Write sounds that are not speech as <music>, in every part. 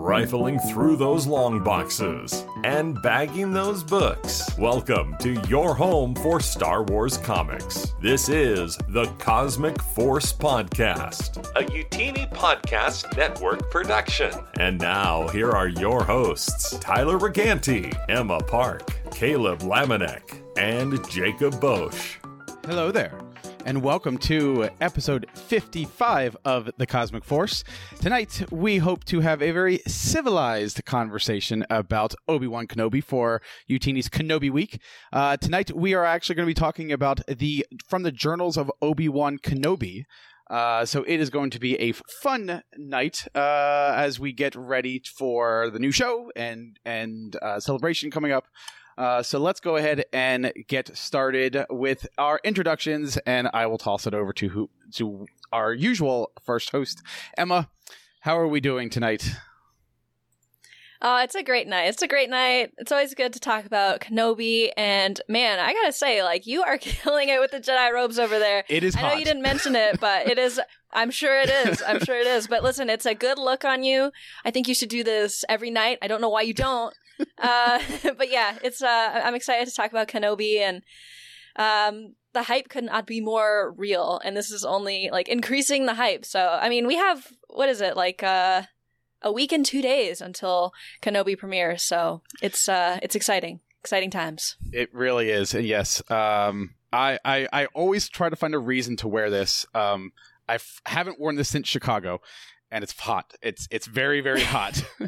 rifling through those long boxes, and bagging those books. Welcome to your home for Star Wars comics. This is the Cosmic Force Podcast, a Youtini Podcast Network production. And now, here are your hosts Tyler Reganti, Emma Park, Caleb Lamanek, and Jacob Bosch. Hello there, and welcome to episode 55 of The Cosmic Force. Tonight, we hope to have a very civilized conversation about Obi Wan Kenobi for Youtini's Kenobi Week. Uh, tonight, we are actually going to be talking about the from the journals of Obi Wan Kenobi. Uh, so it is going to be a fun night uh, as we get ready for the new show and and uh, celebration coming up. Uh, so let's go ahead and get started with our introductions, and I will toss it over to who, to our usual first host, Emma. How are we doing tonight? Oh, it's a great night. It's a great night. It's always good to talk about Kenobi. And man, I gotta say, like, you are <laughs> killing it with the Jedi robes over there. It is I know hot. you didn't mention it, but it is. I'm sure it is. I'm sure it is. But listen, it's a good look on you. I think you should do this every night. I don't know why you don't. Uh, <laughs> but yeah, it's. Uh, I'm excited to talk about Kenobi and. Um, the hype could not be more real, and this is only like increasing the hype. So, I mean, we have what is it like? Uh, a week and two days until Kenobi premieres. So it's uh it's exciting. Exciting times. It really is, and yes, um, I, I I always try to find a reason to wear this. Um, I f- haven't worn this since Chicago, and it's hot. It's it's very very hot. <laughs>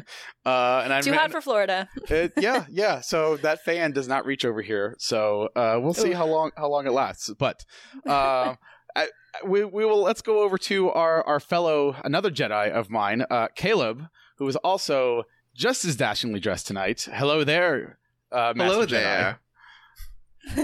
uh, and I'm Too hot for Florida. it, yeah, yeah. So that fan does not reach over here. So uh, we'll see Ooh. how long how long it lasts. But uh, <laughs> I, we we will let's go over to our our fellow another Jedi of mine, uh, Caleb, who is also just as dashingly dressed tonight. Hello there. Uh, Master Hello Jedi. there. <laughs>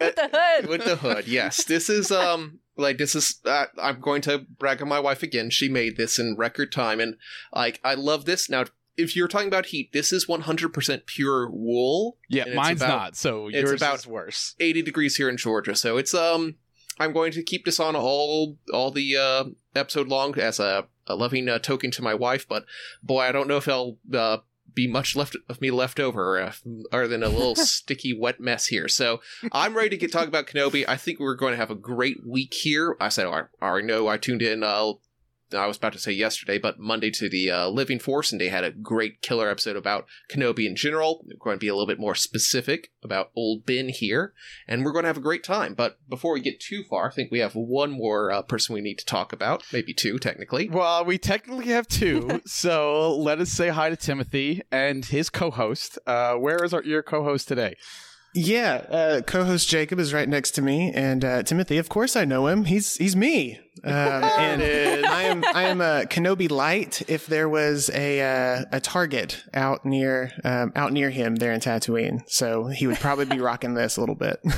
With the hood. With the hood, yes. This is um like this is uh, I'm going to brag on my wife again. She made this in record time, and like I love this. Now, if you're talking about heat, this is 100% pure wool. Yeah, mine's about- not. So it's yours about- is worse. 80 degrees here in Georgia, so it's um I'm going to keep this on all all the uh, episode long as a, a loving uh, token to my wife. But boy, I don't know if I'll uh, be much left of me left over, uh, other than a little <laughs> sticky wet mess here. So I'm ready to get talk about Kenobi. I think we're going to have a great week here. I said I already know. I tuned in. Uh, I was about to say yesterday, but Monday to the uh, Living Force, and they had a great killer episode about Kenobi in general. We're going to be a little bit more specific about Old Ben here, and we're going to have a great time. But before we get too far, I think we have one more uh, person we need to talk about, maybe two technically. Well, we technically have two. <laughs> so let us say hi to Timothy and his co-host. Uh, where is our, your co-host today? Yeah, uh, co-host Jacob is right next to me, and uh, Timothy. Of course, I know him. He's he's me, um, <laughs> and I am I am a Kenobi light. If there was a uh, a target out near um, out near him there in Tatooine, so he would probably be rocking this a little bit. <laughs>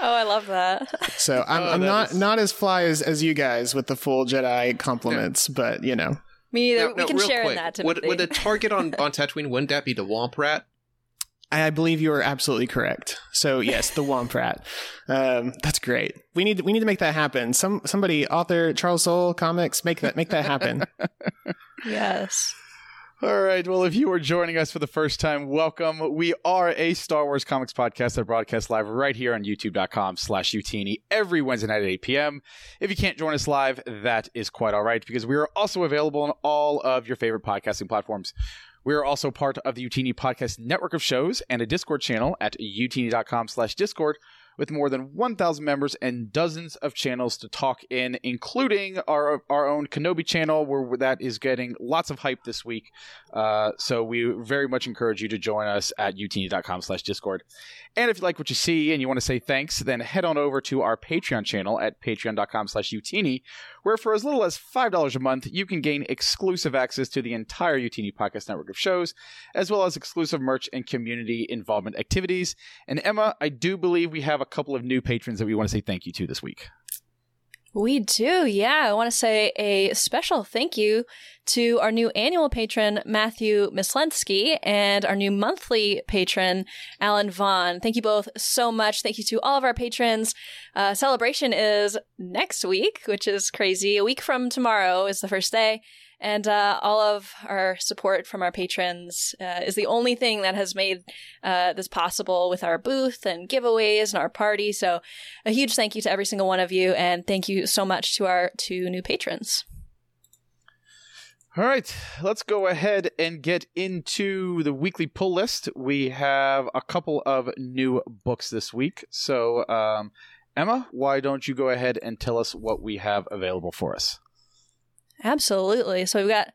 Oh, I love that. so I'm, Oh, I'm not is- not as fly as, as you guys with the full Jedi compliments, but you know. Me neither. Now- we now, can real share in quick, that. would, Timothy. would a target on, <laughs> on Tatooine, wouldn't that be the Womp Rat? I believe you are absolutely correct. So yes, the Womp Rat. Um, that's great. We need we need to make that happen. Some somebody author Charles Soule comics make that make that happen. <laughs> yes. All right. Well, if you are joining us for the first time, welcome. We are a Star Wars comics podcast that broadcasts live right here on youtube.com slash Youtini every Wednesday night at 8 p.m. If you can't join us live, that is quite all right because we are also available on all of your favorite podcasting platforms. We are also part of the Youtini podcast network of shows and a Discord channel at youtini.com slash Discord with more than 1,000 members and dozens of channels to talk in, including our our own Kenobi channel, where that is getting lots of hype this week. Uh, so we very much encourage you to join us at youtini.com slash Discord. And if you like what you see and you want to say thanks, then head on over to our Patreon channel at patreon.com slash youtini, where for as little as $5 a month, you can gain exclusive access to the entire Youtini podcast network of shows, as well as exclusive merch and community involvement activities. And Emma, I do believe we have a couple of new patrons that we want to say thank you to this week. We do, yeah. I want to say a special thank you to our new annual patron, Matthew Mislensky, and our new monthly patron, Alan Vaughn. Thank you both so much. Thank you to all of our patrons. Uh, celebration is next week, which is crazy. A week from tomorrow is the first day. And uh, all of our support from our patrons uh, is the only thing that has made uh, this possible with our booth and giveaways and our party. So, a huge thank you to every single one of you, and thank you so much to our two new patrons. All right, let's go ahead and get into the weekly pull list. We have a couple of new books this week. So, um, Emma, why don't you go ahead and tell us what we have available for us? Absolutely. So we've got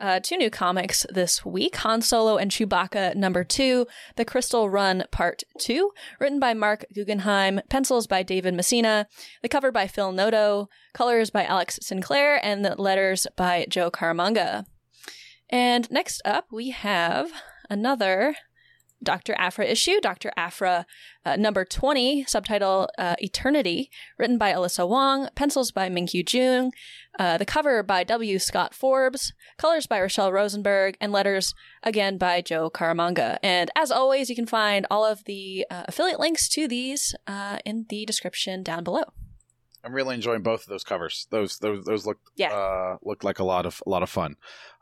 uh, two new comics this week Han Solo and Chewbacca number two, The Crystal Run part two, written by Marc Guggenheim, pencils by David Messina, the cover by Phil Noto, colors by Alex Sinclair, and the letters by Joe Caramagna. And next up, we have another Dr. Aphra issue, Dr. Aphra uh, number 20, subtitle uh, Eternity, written by Alyssa Wong, pencils by Minkyu Jung, uh, the cover by W. Scott Forbes, colors by Rachelle Rosenberg, and letters again by Joe Caramagna. And as always, you can find all of the uh, affiliate links to these uh, in the description down below. I'm really enjoying both of those covers. Those those those look Yeah. uh, look like a lot of a lot of fun.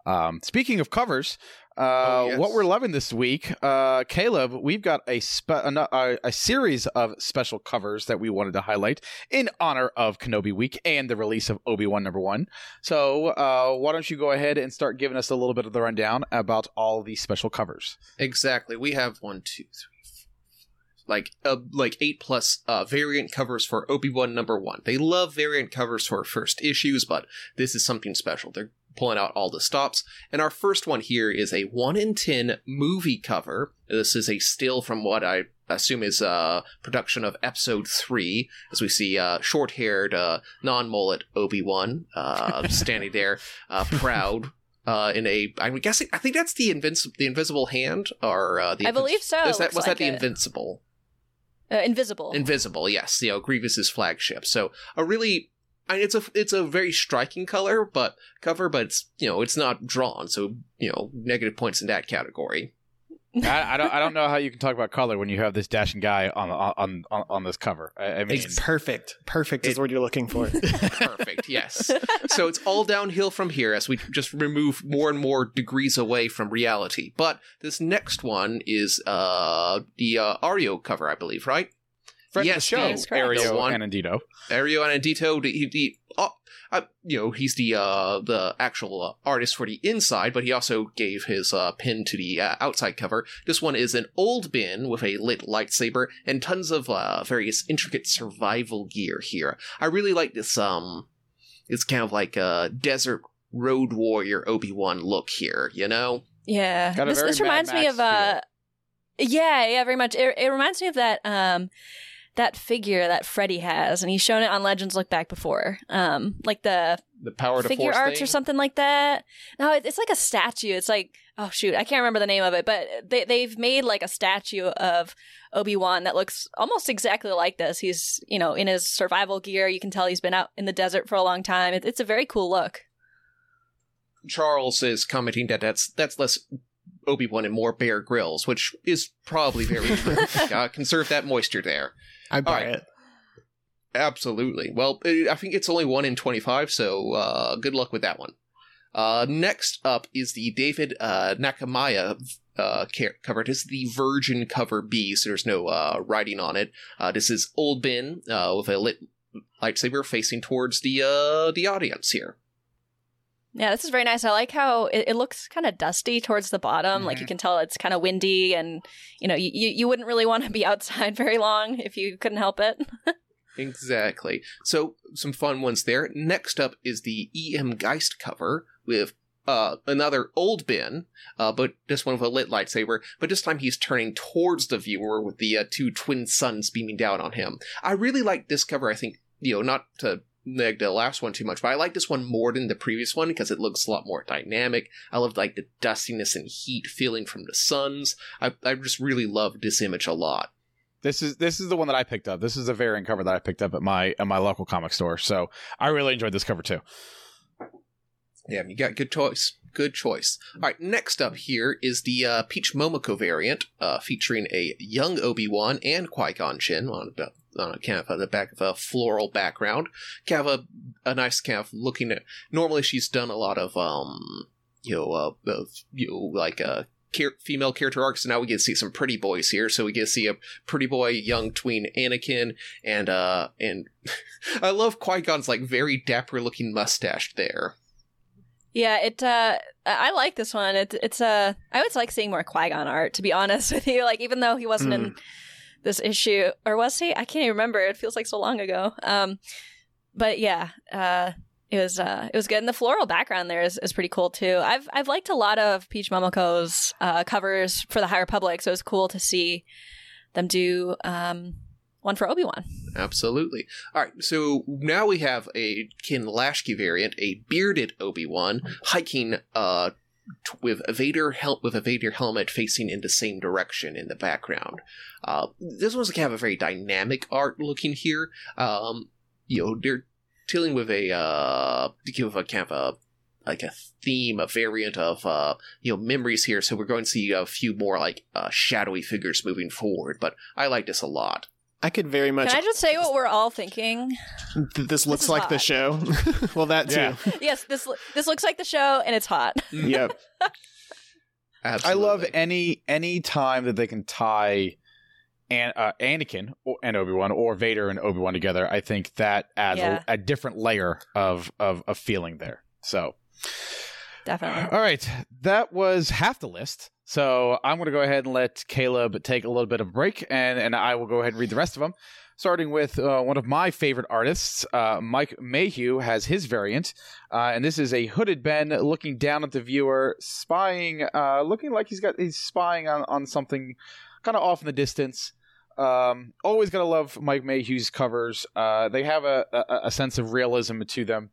Um, speaking of covers, uh, Oh, yes. what we're loving this week, uh, Caleb, we've got a, spe- a a series of special covers that we wanted to highlight in honor of Kenobi Week and the release of Obi Wan number one. So uh, why don't you go ahead and start giving us a little bit of the rundown about all these special covers? Exactly. We have one, two, three, four, like uh, like eight plus uh, variant covers for Obi Wan number one. They love variant covers for first issues, but this is something special. They're pulling out all the stops. And our first one here is a one in ten movie cover. This is a still from what I assume is a production of episode three, as we see uh, short-haired, uh, non-mullet Obi Wan uh, <laughs> standing there, uh, proud uh, in a. I'm guessing. I think that's the invincible, the invisible hand, or uh, the. I believe so. Is that was like that the it. invincible? Uh, invisible. Invisible, yes. You know, Grievous's flagship. So a really. I mean, it's a it's a very striking color, but cover, but it's you know it's not drawn, so you know negative points in that category. I, I don't I don't know how you can talk about color when you have this dashing guy on on on, on this cover. I, I mean, It's perfect. Perfect is what you're looking for. <laughs> Perfect, yes. so it's all downhill from here as we just remove more and more degrees away from reality. But this next one is uh the uh, Ario cover, I believe, right? Friend yes, of the show, that's. Ario The one- Anandito. Ario Anandito, the, he, the uh, uh, you know, he's the uh, the actual uh, artist for the inside, but he also gave his uh, pin to the uh, outside cover. This one is an old Ben with a lit lightsaber and tons of uh, various intricate survival gear here. I really like this. Um, it's kind of like a desert road warrior Obi Wan look here. You know, Yeah, Got this, very this Mad reminds me Max of uh, yeah, yeah, very much. It, it reminds me of that um, that figure that Freddy has, and he's shown it on Legends Look Back before, um, like the the power to figure arts thing. or something like that. No, it's like a statue. It's like oh shoot, I can't remember the name of it, but they they've made like a statue of Obi Wan that looks almost exactly like this. He's you know in his survival gear. You can tell he's been out in the desert for a long time. It, it's a very cool look. Charles is commenting that that's that's less Obi Wan and more Bear Grylls, which is probably very <laughs> true. uh, conserve that moisture there. I buy right. it. Absolutely. Well, uh, I think it's only one in twenty-five, so uh, good luck with that one. Uh, next up is the David uh, Nakayama uh, cover. This is the Virgin cover B, so there's no uh, writing on it. Uh, this is Old Ben uh, with a lit lightsaber facing towards the uh, the audience here. Yeah, this is very nice. I like how it, it looks kind of dusty towards the bottom. Like you can tell it's kind of windy, and you know, you, you you wouldn't really want to be <laughs> outside very long if you couldn't help it. Exactly. So some fun ones there. Next up is the E.M. Geist cover with uh, another old Ben, uh, but this one with a lit lightsaber. But this time he's turning towards the viewer with the uh, two twin suns beaming down on him. I really like this cover. I think you know not to neg the last one too much, but I like this one more than the previous one because it looks a lot more dynamic. I love like the dustiness and heat feeling from the suns. I I just really love this image a lot. This is this is the one that I picked up. This is a variant cover that I picked up at my at my local comic store. So I really enjoyed this cover too. Yeah, you got good choice. Good choice. All right, next up here is the uh, Peach Momoko variant, uh, featuring a young Obi Wan and Qui Gon Jinn on the uh, kind of on the back of a floral background. Kind of a, a nice kind of looking at. Normally, she's done a lot of um, you know, uh, of, you know, like uh, char- female character arcs. So now we get to see some pretty boys here. So we get to see a pretty boy, young tween Anakin, and uh, and <laughs> I love Qui Gon's like very dapper looking mustache there. Yeah, it. uh I like this one. It, it's uh I always like seeing more Qui Gon art. To be honest <laughs> with you, like even though he wasn't in this issue, or was he? I can't even remember. It feels like so long ago. Um, but yeah, uh, it was uh it was good. And the floral background there is, is pretty cool too. I've I've liked a lot of Peach Momoko's uh covers for the High Republic, so it's cool to see them do um one for Obi Wan. Absolutely. All right, so now we have a Ken Lashley variant, a bearded Obi Wan hiking uh with Vader hel- with a Vader helmet facing in the same direction in the background. Uh, this one's kind of a very dynamic art looking here. Um, you know, they're dealing with a uh, with a kind of a like a theme, a variant of uh, you know memories here. So we're going to see a few more like uh, shadowy figures moving forward. But I like this a lot. I could very much. Can I just say what we're all thinking? th- this looks is like the show. <laughs> well, that too. Yeah. <laughs> yes, this this looks like the show, and it's hot. yep. <laughs> Absolutely. I love any any time that they can tie An- uh, Anakin or- and Obi Wan or Vader and Obi Wan together. I think that adds Yeah. a, a different layer of, of a feeling there. So, Definitely. all right, that was half the list. So I'm going to go ahead and let Caleb take a little bit of a break, and and I will go ahead and read the rest of them. Starting with uh, one of my favorite artists, uh, Mike Mayhew has his variant, uh, and this is a hooded Ben looking down at the viewer, spying, uh, looking like he's got he's spying on, on something kind of off in the distance. Um, always gotta love Mike Mayhew's covers. Uh, they have a, a, a sense of realism to them,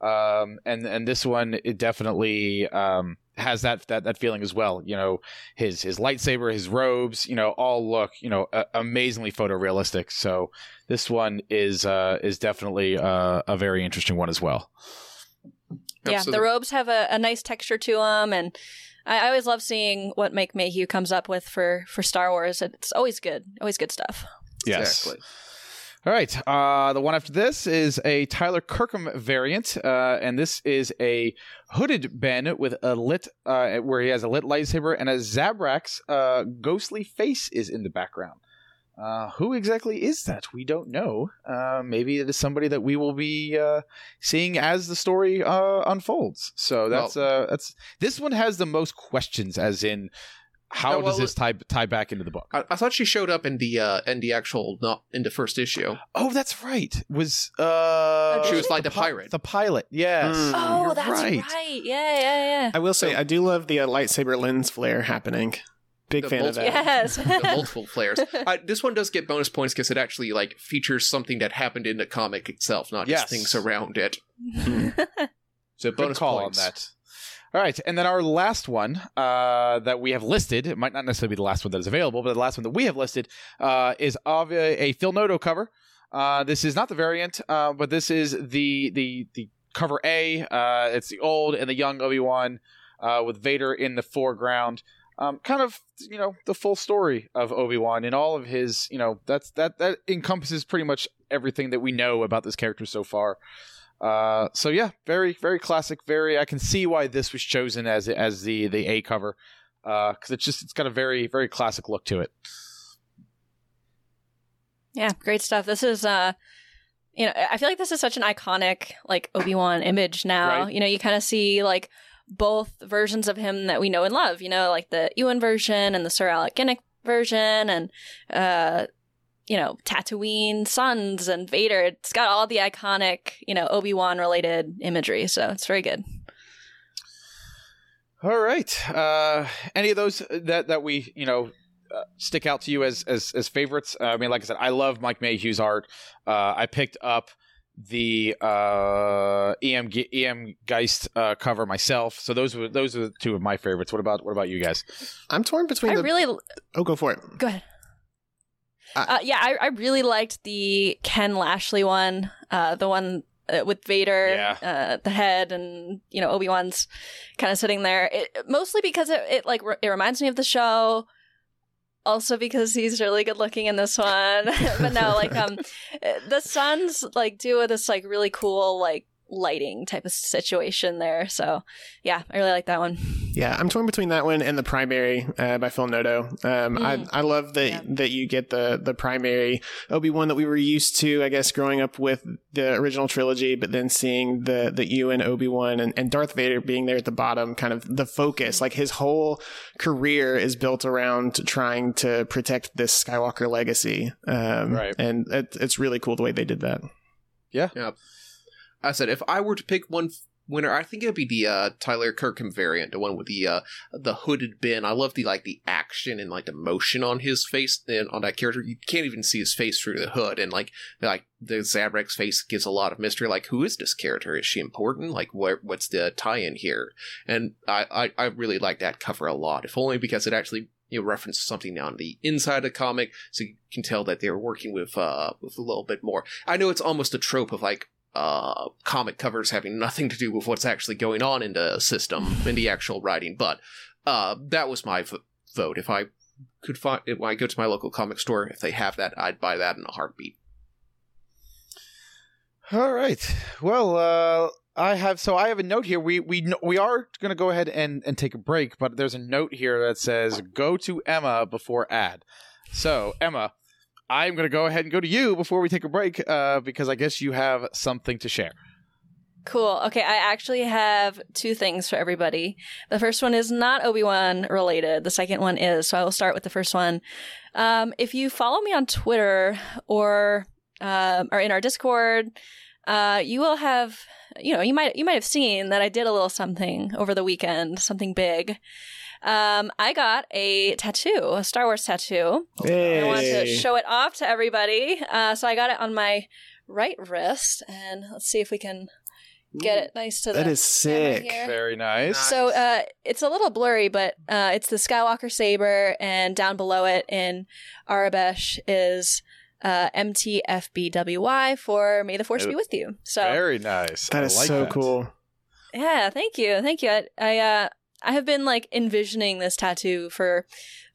um, and and this one it definitely um, has that that that feeling as well. You know, his his lightsaber, his robes, you know, all look you know a- amazingly photorealistic. So this one is uh, is definitely uh, a very interesting one as well. Yeah, Absolutely. the robes have a, a nice texture to them, and I, I always love seeing what Mike Mayhew comes up with for for Star Wars. It's always good, always good stuff. Yes. Exactly. All right. Uh, the one after this is a Tyler Kirkham variant, uh, and this is a hooded Ben with a lit, uh, where he has a lit lightsaber, and a Zabrak's uh, ghostly face is in the background. Uh, who exactly is that? We don't know. Uh, maybe it is somebody that we will be uh, seeing as the story uh, unfolds. So that's uh, that's this one has the most questions, as in how Oh, well, does this tie tie back into the book? I, I thought she showed up in the uh, in the actual not in the first issue. Oh, that's right. Was uh She was like the pi- pirate. The pilot. Yes. Mm. Oh, You're that's right. right. Yeah, yeah, yeah. I will say, I do love the uh, lightsaber lens flare happening. Big The fan of that. Yes. the <laughs> multiple flares. Uh, this one does get bonus points because it actually like features something that happened in the comic itself, not Yes. just things around it. <laughs> So Good bonus call points. on that. All right, and then our last one uh, that we have listed, it might not necessarily be the last one that is available, but the last one that we have listed uh, is of a, a Phil Noto cover. Uh, this is not the variant, uh, but this is the the the cover A. Uh, it's the old and the young Obi Wan uh, with Vader in the foreground. Um, kind of, you know, the full story of Obi Wan and all of his, you know, that's that that encompasses pretty much everything that we know about this character so far. Uh, so yeah, very very classic. Very, I can see why this was chosen as as the the A cover Uh, because it's just it's got a very very classic look to it. Yeah, great stuff. This is uh you know, I feel like this is such an iconic like Obi-Wan image now. Right. You know, you kind of see like both versions of him that we know and love, you know, like the Ewan version and the Sir Alec Guinness version and uh you know, Tatooine, Suns, and Vader. It's got all the iconic, you know, Obi-Wan related imagery, so it's very good. All right. Uh, any of those that that we you know uh, stick out to you as as as favorites? Uh, I mean, like I said, I love Mike Mayhew's art. Uh, I picked up the uh, EM EM Geist uh, cover myself. So those were those are two of my favorites. What about what about you guys? I'm torn between I the. really oh, go for it. Go ahead. I- uh, yeah, I, I really liked the Ken Lashley one, uh, the one uh, with Vader, Yeah. uh, the head, and you know Obi Wan's kind of sitting there. It, mostly because it, it like re- it reminds me of the show, also because he's really good looking in this one. <laughs> but no, like um <laughs> the suns like do this like really cool like lighting type of situation there. So yeah, I really like that one. Yeah, I'm torn between that one and the primary uh, by Phil Noto. Um, Mm. I I love that Yeah. that you get the the primary Obi Wan that we were used to, I guess, growing up with the original trilogy, but then seeing the the Ewan Obi Wan and, and Darth Vader being there at the bottom, kind of the focus. Like his whole career is built around trying to protect this Skywalker legacy. Um, Right. and it, it's really cool the way they did that. I said if I were to pick one winner, I think it would be the uh, Tyler Kirkham variant, the one with the uh, the hooded Ben. I love the like the action and like the motion on his face and on that character. You can't even see his face through the hood, and like like the Zabrak's face gives a lot of mystery. Like who is this character? Is she important? Like where what's the tie-in here? And I I, I really like that cover a lot, if only because it actually. You know, references something on the inside of the comic, so you can tell that they're working with uh with a little bit more. I know it's almost a trope of like uh, comic covers having nothing to do with what's actually going on in the system in the actual writing. But uh, that was my v- vote. If I could find when I go to my local comic store, if they have that, I'd buy that in a heartbeat. All right. Well, uh, I have so I have a note here. We we we are going to go ahead and and take a break, but there's a note here that says go to Emma before ad. So Emma, I'm going to go ahead and go to you before we take a break uh, because I guess you have something to share. Cool. Okay, I actually have two things for everybody. The first one is not Obi Wan related. The second one is. So I will start with the first one. Um, if you follow me on Twitter or um, or in our Discord, uh, you will have you know you might you might have seen that I did a little something over the weekend, something big. Um, I got a tattoo, a Star Wars tattoo. I wanted to show it off to everybody. Uh, so I got it on my right wrist, and let's see if we can get it nice to the That is sick. here. Very nice. So uh, it's a little blurry, but uh, it's the Skywalker saber, and down below it in Aurebesh is uh, MTFBWY for May the Force be with you. So Very nice. That I is like so that. cool. yeah, thank you, thank you. I, I uh, I have been like envisioning this tattoo for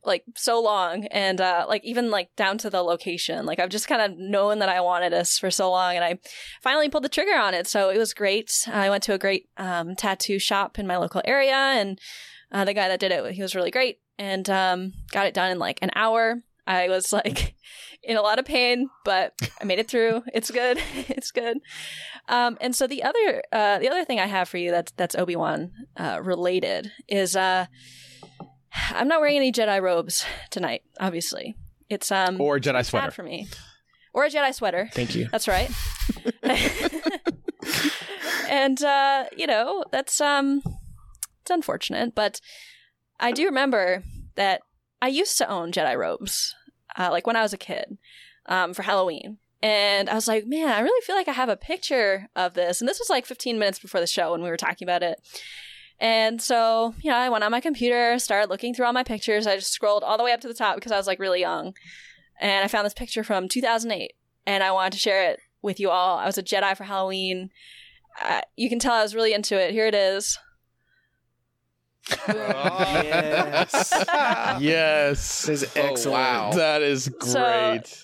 like so long, and uh, like even like down to the location. Like I've just kind of known that I wanted this for so long, and I finally pulled the trigger on it. So it was great. I went to a great um, tattoo shop in my local area, and uh, the guy that did it, he was really great, and um, got it done in like an hour. I was like in a lot of pain, but I made it through. It's good. <laughs> it's good. Um, and so the other uh, the other thing I have for you that's that's Obi Wan uh, related is uh, I'm not wearing any Jedi robes tonight. Obviously, it's um Or a Jedi sweater. for me, or a Jedi sweater. Thank you. That's right. <laughs> and uh, you know, that's um it's unfortunate, but I do remember that I used to own Jedi robes, uh, like when I was a kid, um, for Halloween. And I was like, man, I really feel like I have a picture of this. And this was like 15 minutes before the show when we were talking about it. And so, you know, I went on my computer, started looking through all my pictures. I just scrolled all the way up to the top because I was like really young. And I found this picture from 2008 and I wanted to share it with you all. I was a Jedi for Halloween. Uh, you can tell I was really into it. Here it is. Yes. yes. This is Oh, wow. That is So- great.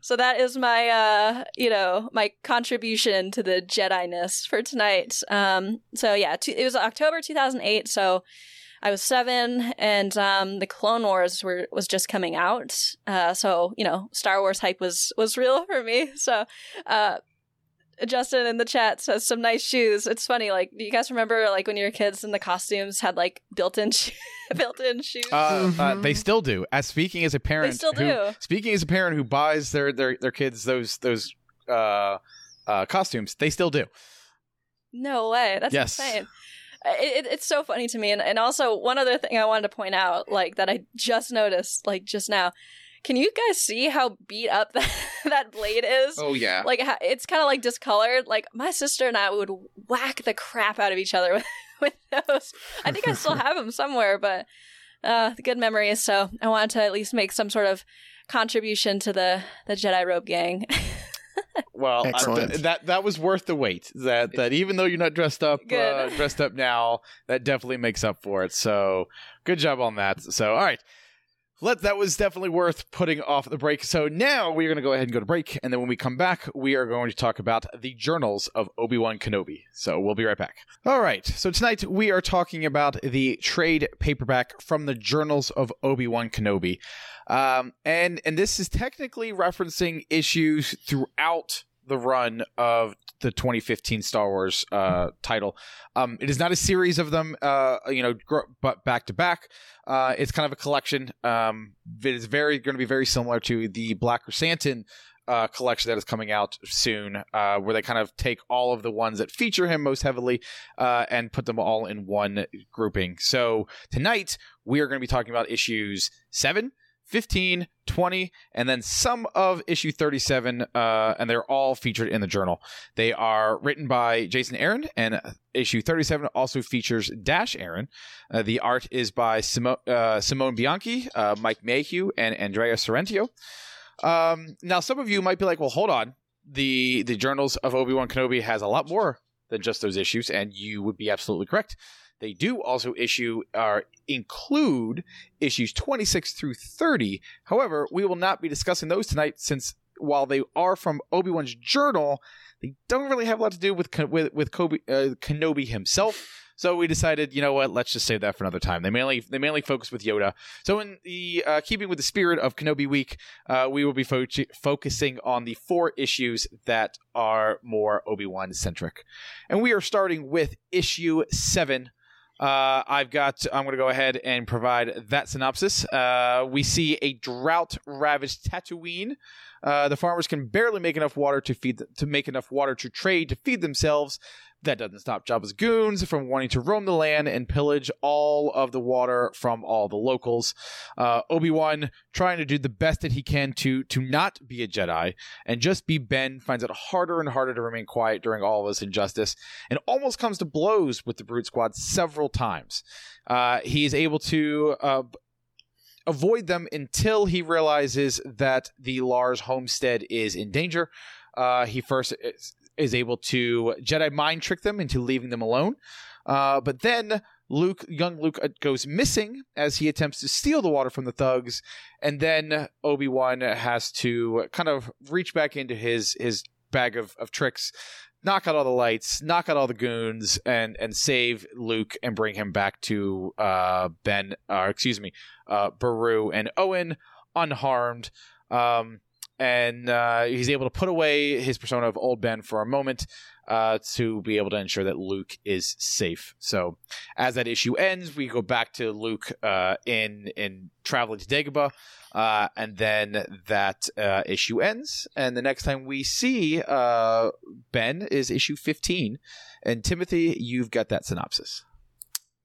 So that is my, uh, you know, my contribution to the Jedi-ness for tonight. Um, so yeah, t- it was October 2008. So I was seven, and um, the Clone Wars were was just coming out. Uh, so you know, Star Wars hype was was real for me. So. Uh, Justin in the chat says some nice shoes. It's funny, like do you guys remember like when you were kids and the costumes had like built-in sho- <laughs> built-in shoes? Uh, uh, Mhm. they still do. As speaking as a parent, they still who- do. speaking as a parent who buys their their their kids those those uh, uh, costumes, they still do. No way. That's Yes. insane. It, it, it's so funny to me. And, and also, one other thing I wanted to point out, like that I just noticed, like just now. Can you guys see how beat up <laughs> that, that blade is? Oh yeah, Like, it's kind of like discolored. Like, my sister and I would whack the crap out of each other <laughs> with, with those. I think I still <laughs> have them somewhere, but uh, the good memories. So I wanted to at least make some sort of contribution to the, the Jedi Robe gang. Well, I- Excellent. that that was worth the wait. That that even though you're not dressed up uh, dressed up now, that definitely makes up for it. So good job on that. So all right, Let that was definitely worth putting off the break. So now we're going to go ahead and go to break, and then when we come back, we are going to talk about the journals of Obi Wan Kenobi. So we'll be right back. All right. So tonight we are talking about the trade paperback from the journals of Obi Wan Kenobi, um, and and this is technically referencing issues throughout the run of the 2015 Star Wars uh, title. Um, it is not a series of them, uh, you know, gr- but back to back. Uh, it's kind of a collection. Um, it is very going to be very similar to the Black Chrysanthemum uh, collection that is coming out soon, uh, where they kind of take all of the ones that feature him most heavily uh, and put them all in one grouping. So tonight we are going to be talking about issues seven. 15, 20, and then some of issue 37, uh, and they're all featured in the journal. They are written by Jason Aaron, and issue 37 also features Dash Aaron. Uh, the art is by Simo- uh, Simone Bianchi, uh, Mike Mayhew, and Andrea Sorrentino. Um, now, some of you might be like, well, hold on. The, the journals of Obi-Wan Kenobi has a lot more than just those issues, and you would be absolutely correct. They do also issue or include issues 26 through 30. However, we will not be discussing those tonight since while they are from Obi-Wan's journal, they don't really have a lot to do with with with Kobe, uh, Kenobi himself. So we decided, you know what? Let's just save that for another time. They mainly they mainly focus with Yoda. So in the uh, keeping with the spirit of Kenobi Week, uh, we will be fo- focusing on the four issues that are more Obi Wan centric, and we are starting with issue seven uh, I've got. I'm going to go ahead and provide that synopsis. Uh, we see a drought-ravaged Tatooine. Uh, the farmers can barely make enough water to feed to make enough water to trade to feed themselves. That doesn't stop Jabba's goons from wanting to roam the land and pillage all of the water from all the locals. Uh, Obi Wan trying to do the best that he can to to not be a Jedi and just be Ben finds it harder and harder to remain quiet during all of this injustice and almost comes to blows with the Brute Squad several times. Uh, he is able to uh, avoid them until he realizes that the Lars homestead is in danger. Uh, he first is able to Jedi mind trick them into leaving them alone. Uh, but then Luke, young Luke, uh, goes missing as he attempts to steal the water from the thugs, and then Obi Wan has to kind of reach back into his his bag of, of tricks, knock out all the lights, knock out all the goons, and and save Luke and bring him back to uh, Ben, or excuse me, uh, Beru and Owen unharmed. Um, and uh, he's able to put away his persona of old Ben for a moment uh, to be able to ensure that Luke is safe. So, as that issue ends, we go back to Luke uh, in in traveling to Dagobah, uh, and then that uh, issue ends. And the next time we see uh, Ben is issue fifteen. And Timothy, you've got that synopsis.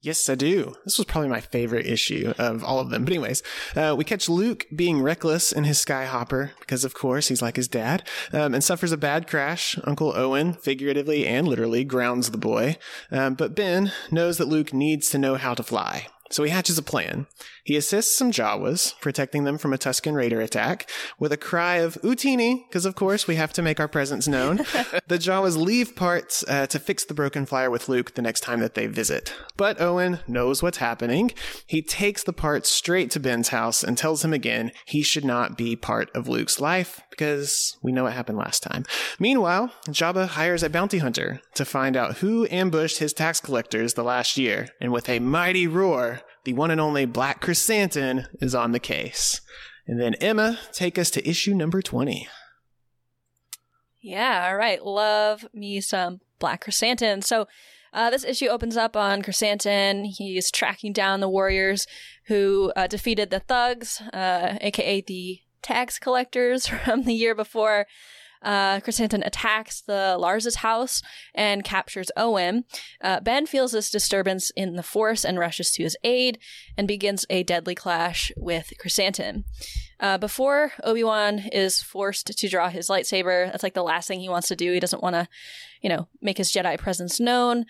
Yes, I do. This was probably my favorite issue of all of them. But anyways, uh, we catch Luke being reckless in his skyhopper because, of course, he's like his dad, um, and suffers a bad crash. Uncle Owen, figuratively and literally, grounds the boy. Um, but Ben knows that Luke needs to know how to fly. So he hatches a plan. He assists some Jawas, protecting them from a Tusken Raider attack, with a cry of Utini, because of course we have to make our presence known. <laughs> the Jawas leave parts uh, to fix the broken flyer with Luke the next time that they visit. But Owen knows what's happening. He takes the parts straight to Ben's house and tells him again he should not be part of Luke's life, because we know what happened last time. Meanwhile, Jabba hires a bounty hunter to find out who ambushed his tax collectors the last year, and with a mighty roar, the one and only Black Chrysanthemum is on the case. And then Emma, take us to issue number 20. Yeah, all right. Love me some Black Chrysanthemum. So uh, this issue opens up on Chrysanthemum. He's tracking down the warriors who uh, defeated the thugs, uh, aka the tax collectors <laughs> from the year before. Uh, Chrysanthemum attacks the Lars's house and captures Owen. Uh, ben feels this disturbance in the force and rushes to his aid and begins a deadly clash with Chrysanthemum. Uh, before Obi-Wan is forced to draw his lightsaber, that's like the last thing he wants to do. He doesn't want to, you know, make his Jedi presence known.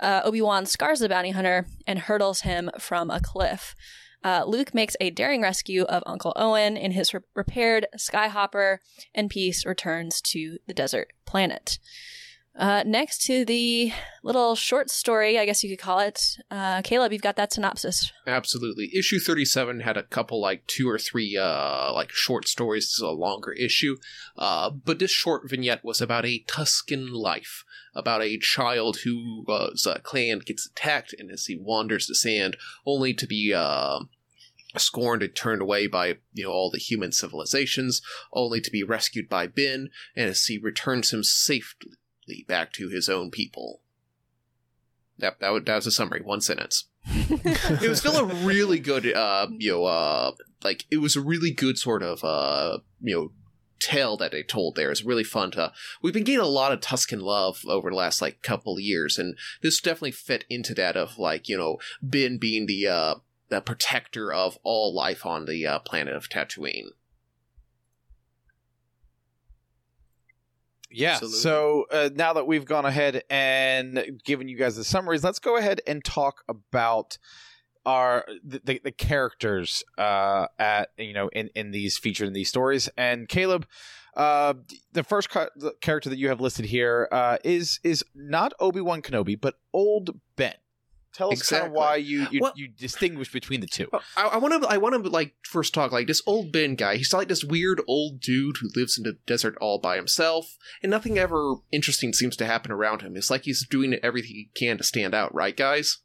Uh, Obi-Wan scars the bounty hunter and hurdles him from a cliff. Uh, Luke makes a daring rescue of Uncle Owen in his re- repaired Skyhopper, and peace returns to the desert planet. Uh, next to the little short story, I guess you could call it. Uh, Caleb, you've got that synopsis. Absolutely. Issue 37 had a couple, like, two or three, uh, like, short stories. This is a longer issue. Uh, but this short vignette was about a Tusken life, about a child whose uh, clan gets attacked, and as he wanders the sand, only to be, uh, scorned and turned away by you know all the human civilizations, only to be rescued by Ben, and as he returns him safely back to his own people. That that, that was a summary, one sentence. <laughs> it was still a really good, uh, you know, uh, like it was a really good sort of, uh, you know, tale that they told there is really fun to. We've been getting a lot of Tusken love over the last like couple of years, and this definitely fit into that of like you know Ben being the uh the protector of all life on the uh, planet of Tatooine. Yeah. Absolutely. So uh, now that we've gone ahead and given you guys the summaries, let's go ahead and talk about our the, the, the characters uh, at you know in in these featured in these stories. And Caleb, uh, the first ca- the character that you have listed here uh, is is not Obi Wan Kenobi, but Old Ben. Tell us kind of why you you, Well- you distinguish between the two. I want to. I want to like first talk like this old Ben guy. He's like this weird old dude who lives in the desert all by himself, and nothing ever interesting seems to happen around him. It's like he's doing everything he can to stand out, right, guys?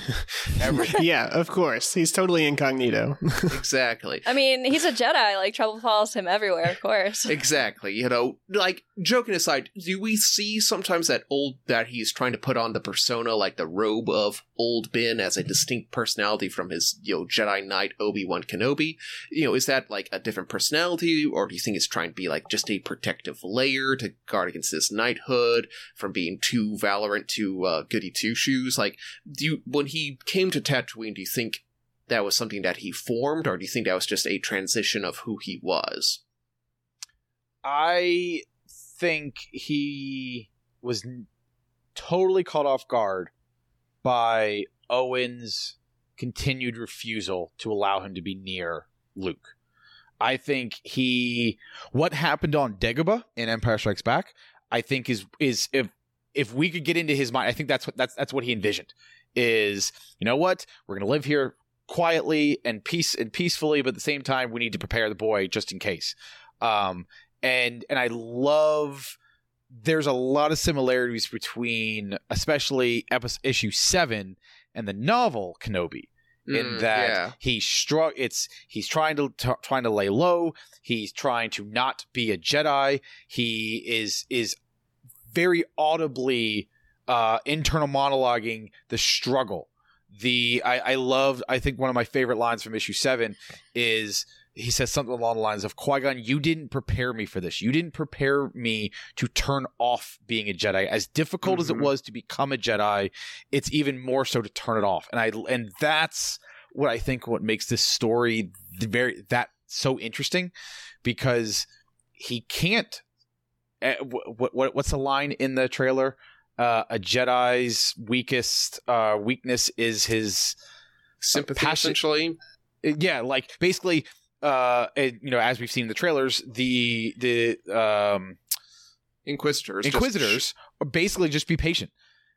<laughs> <laughs> yeah, of course. He's totally incognito. <laughs> exactly. I mean, he's a Jedi. Like trouble follows him everywhere, of course. Exactly. You know, like joking aside, do we see sometimes that old that he's trying to put on the persona, like the robe of old Ben, as a distinct personality from his you know Jedi Knight Obi Wan Kenobi? You know, is that like a different personality, or do you think it's trying to be like just a protective layer to guard against this knighthood from being too valorant to uh, goody two shoes? Like, do you when he came to Tatooine, do you think? That was something that he formed, or do you think that was just a transition of who he was? I think he was totally caught off guard by Owen's continued refusal to allow him to be near Luke. I think he what happened on Dagobah in Empire Strikes Back, I think is is if if we could get into his mind, I think that's what that's that's what he envisioned. Is you know what we're gonna live here quietly and peace and peacefully, but at the same time we need to prepare the boy just in case. Um, and and I love there's a lot of similarities between especially episode issue seven and the novel Kenobi in Mm, that yeah. he's str- it's he's trying to t- trying to lay low. He's trying to not be a jedi. He is is very audibly uh internal monologuing the struggle. The i i love i think one of my favorite lines from issue 7 is he says something along the lines of Qui-Gon, you didn't prepare me for this. You didn't prepare me to turn off being a Jedi. As difficult as it Mhm. was to become a Jedi, it's even more so to turn it off. And I and that's what I think what makes this story very that so interesting because he can't. Uh, what, what what's the line in the trailer? Uh, a Jedi's weakest uh, weakness is his sympathy passion- essentially yeah like basically uh and, you know as we've seen in the trailers the the um inquisitors just- inquisitors are basically just be patient.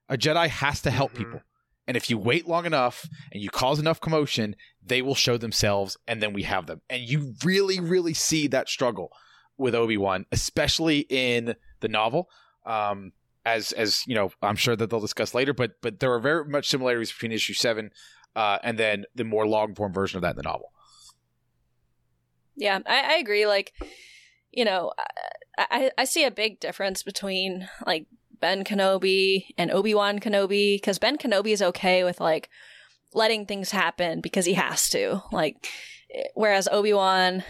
A jedi has to help Mhm. people. And if you wait long enough and you cause enough commotion they will show themselves and then we have them. And you really really see that struggle with obi-wan especially in the novel. Um as as you know i'm sure that they'll discuss later but but there are very much similarities between issue 7 uh, and then the more long form version of that in the novel Yeah, I, I agree. Like, you know, I, I, see a big difference between like Ben Kenobi and Obi Wan Kenobi because Ben Kenobi is okay with like letting things happen because he has to. Like, whereas Obi Wan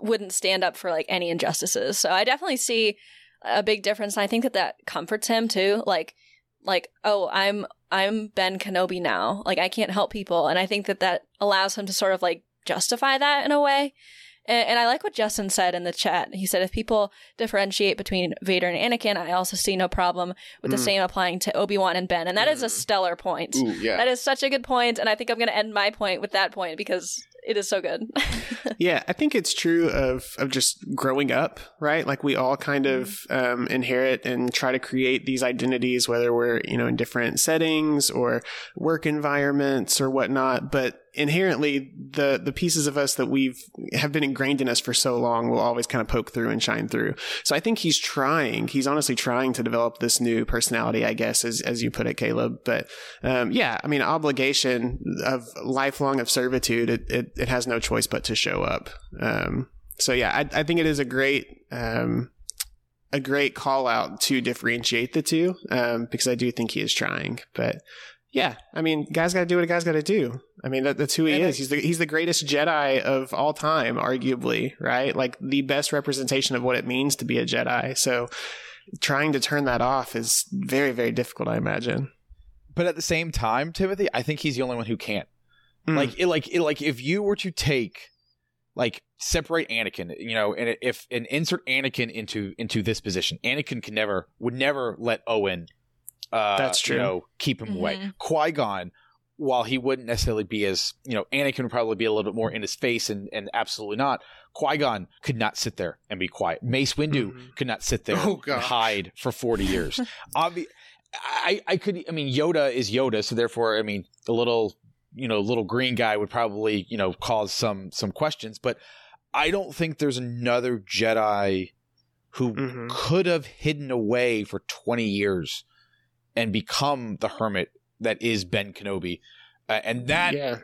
wouldn't stand up for like any injustices. So I definitely see a big difference. And I think that that comforts him too. Like, like oh, I'm I'm Ben Kenobi now. Like I can't help people, and I think that that allows him to sort of like justify that in a way. And, and I like what Justin said in the chat. He said if people differentiate between Vader and Anakin, I also see no problem with the Mm. same applying to Obi Wan and Ben. And that is a Mm. stellar point. Ooh, yeah. That is such a good point, and I think I'm going to end my point with that point because it is so good. <laughs> yeah, I think it's true of of just growing up, right? Like we all kind of um, inherit and try to create these identities, whether we're you know in different settings or work environments or whatnot. But inherently the the pieces of us that we've have been ingrained in us for so long will always kind of poke through and shine through. So I think he's trying. He's honestly trying to develop this new personality, I guess, as as you put it, Caleb. But um, yeah, I mean, obligation of lifelong of servitude. It, it, it has no choice but to show up. Um, so yeah, I, I think it is a great. Um, a great call out to differentiate the two um, because I do think he is trying. But yeah, I mean, guys got to do what a guy's got to do. I mean, that, that's who he and is. He's the he's the greatest Jedi of all time, arguably, right? Like the best representation of what it means to be a Jedi. So, trying to turn that off is very very difficult, I imagine. But at the same time, Timothy, I think he's the only one who can't. Mm. Like, it, like, it, like, if you were to take, like, separate Anakin, you know, and if and insert Anakin into into this position, Anakin can never would never let Owen uh, That's true. You know, keep him mm-hmm. away. Qui Gon, while he wouldn't necessarily be as you know, Anakin would probably be a little bit more in his face, and and absolutely not. Qui Gon could not sit there and be quiet. Mace Windu mm-hmm. could not sit there <laughs> oh, and hide for forty years. <laughs> Obvi- I I could. I mean, Yoda is Yoda, so therefore, I mean, the little you know little green guy would probably you know cause some some questions, but I don't think there's another Jedi who mm-hmm. could have hidden away for 20 years and become the hermit that is Ben Kenobi. Uh, and that yeah.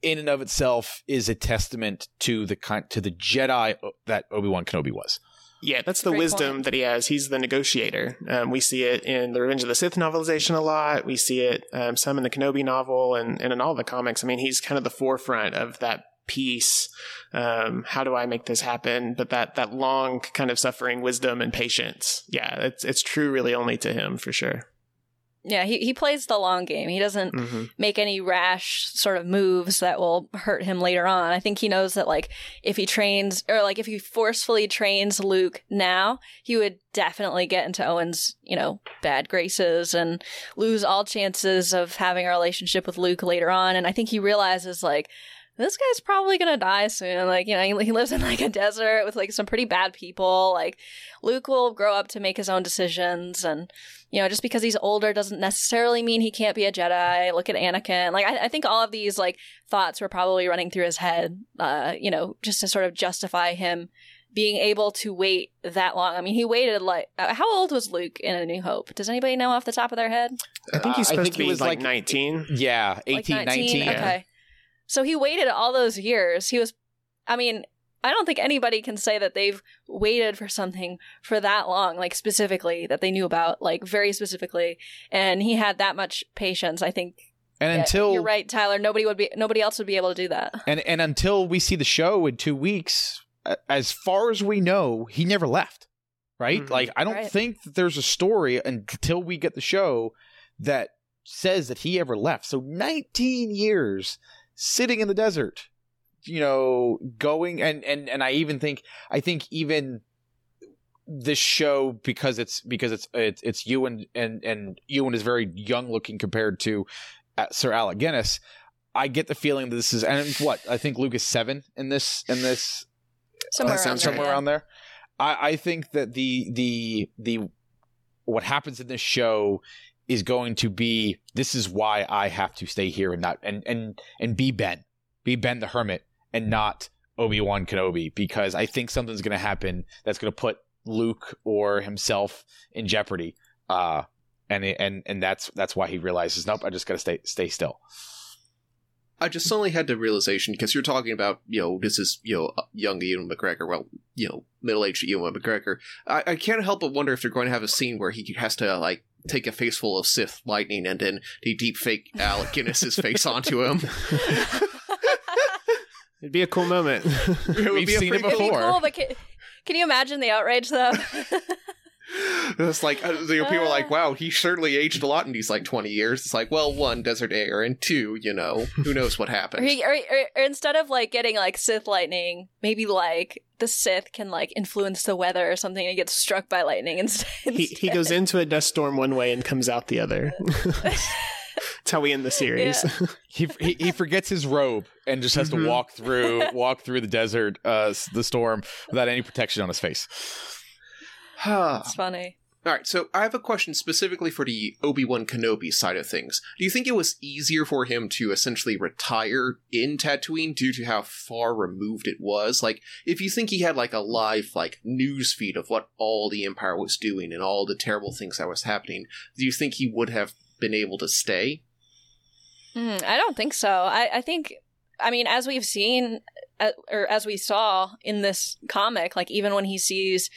in and of itself is a testament to the kind to the Jedi that Obi-Wan Kenobi was. Yeah, that's the Great wisdom point. that he has. He's the negotiator. Um, we see it in the Revenge of the Sith novelization a lot. We see it um, some in the Kenobi novel and, and in all the comics. I mean, he's kind of the forefront of that peace. Um, how do I make this happen? But that that long kind of suffering wisdom and patience. Yeah, it's it's true really only to him for sure. Yeah, he, he plays the long game. He doesn't mm-hmm. make any rash sort of moves that will hurt him later on. I think he knows that like if he trains or like if he forcefully trains Luke now, he would definitely get into Owen's, you know, bad graces and lose all chances of having a relationship with Luke later on. And I think he realizes like this guy's probably gonna die soon. Like, you know, he, he, lives in like a desert with like some pretty bad people. Like, Luke will grow up to make his own decisions. And, you know, just because he's older doesn't necessarily mean he can't be a Jedi. Look at Anakin. Like, I, I think all of these like thoughts were probably running through his head, uh, you know, just to sort of justify him being able to wait that long. I mean, he waited like uh, how old was Luke in A New Hope? Does anybody know off the top of their head? I think he's supposed uh, think to be he was like, like 19. Yeah, 18, like 19? 19. Okay. So he waited all those years. He was, I mean, I don't think anybody can say that they've waited for something for that long, like specifically that they knew about, like very specifically. And he had that much patience. I think. And until you're right, Tyler, nobody would be, nobody else would be able to do that. And and until we see the show in two weeks, as far as we know, he never left. Right? Mm-hmm. Like I don't right. think that there's a story until we get the show that says that he ever left. So 19 years sitting in the desert, you know, going and and and I even think I think even this show because it's because it's it's, it's Ewan and and Ewan is very young looking compared to uh, Sir Alec Guinness. I get the feeling that this is and what I think Luke is seven in this in this somewhere, uh, around, somewhere there, around there. I, I think that the the the what happens in this show is going to be this is why I have to stay here and not and and and be Ben, be Ben the Hermit, and not Obi Wan Kenobi because I think something's going to happen that's going to put Luke or himself in jeopardy. Uh, and and and that's that's why he realizes, nope, I just got to stay stay still. I just suddenly had the realization because you're talking about, you know, this is, you know, young Ewan McGregor, well, you know, middle aged Ewan McGregor. I, I can't help but wonder if they're going to have a scene where he has to, like, take a face full of Sith lightning and then they deep fake Alec Guinness's face onto him. <laughs> It'd be a cool moment. It We've seen it before. Cool, but can, can you imagine the outrage though? <laughs> <laughs> it's like uh, you know, people are like, "Wow, he certainly aged a lot in these like twenty years." It's like, well, one, desert air, and two, you know, who <laughs> knows what happened. Or, or, or, or, instead of like getting like Sith lightning, maybe like the Sith can like influence the weather or something, and gets struck by lightning instead. He he goes into a dust storm one way and comes out the other. <laughs> That's how we end the series. he, he he forgets his robe and just has Mhm. to walk through walk through the desert, uh, the storm without any protection on his face. It's funny. All right, so I have a question specifically for the Obi Wan Kenobi side of things. Do you think it was easier for him to essentially retire in Tatooine due to how far removed it was? Like, if you think he had like a live like news feed of what all the Empire was doing and all the terrible things that was happening, do you think he would have been able to stay? Mm, I don't think so. I, I think, I mean, as we've seen, uh, or as we saw in this comic, like even when he sees,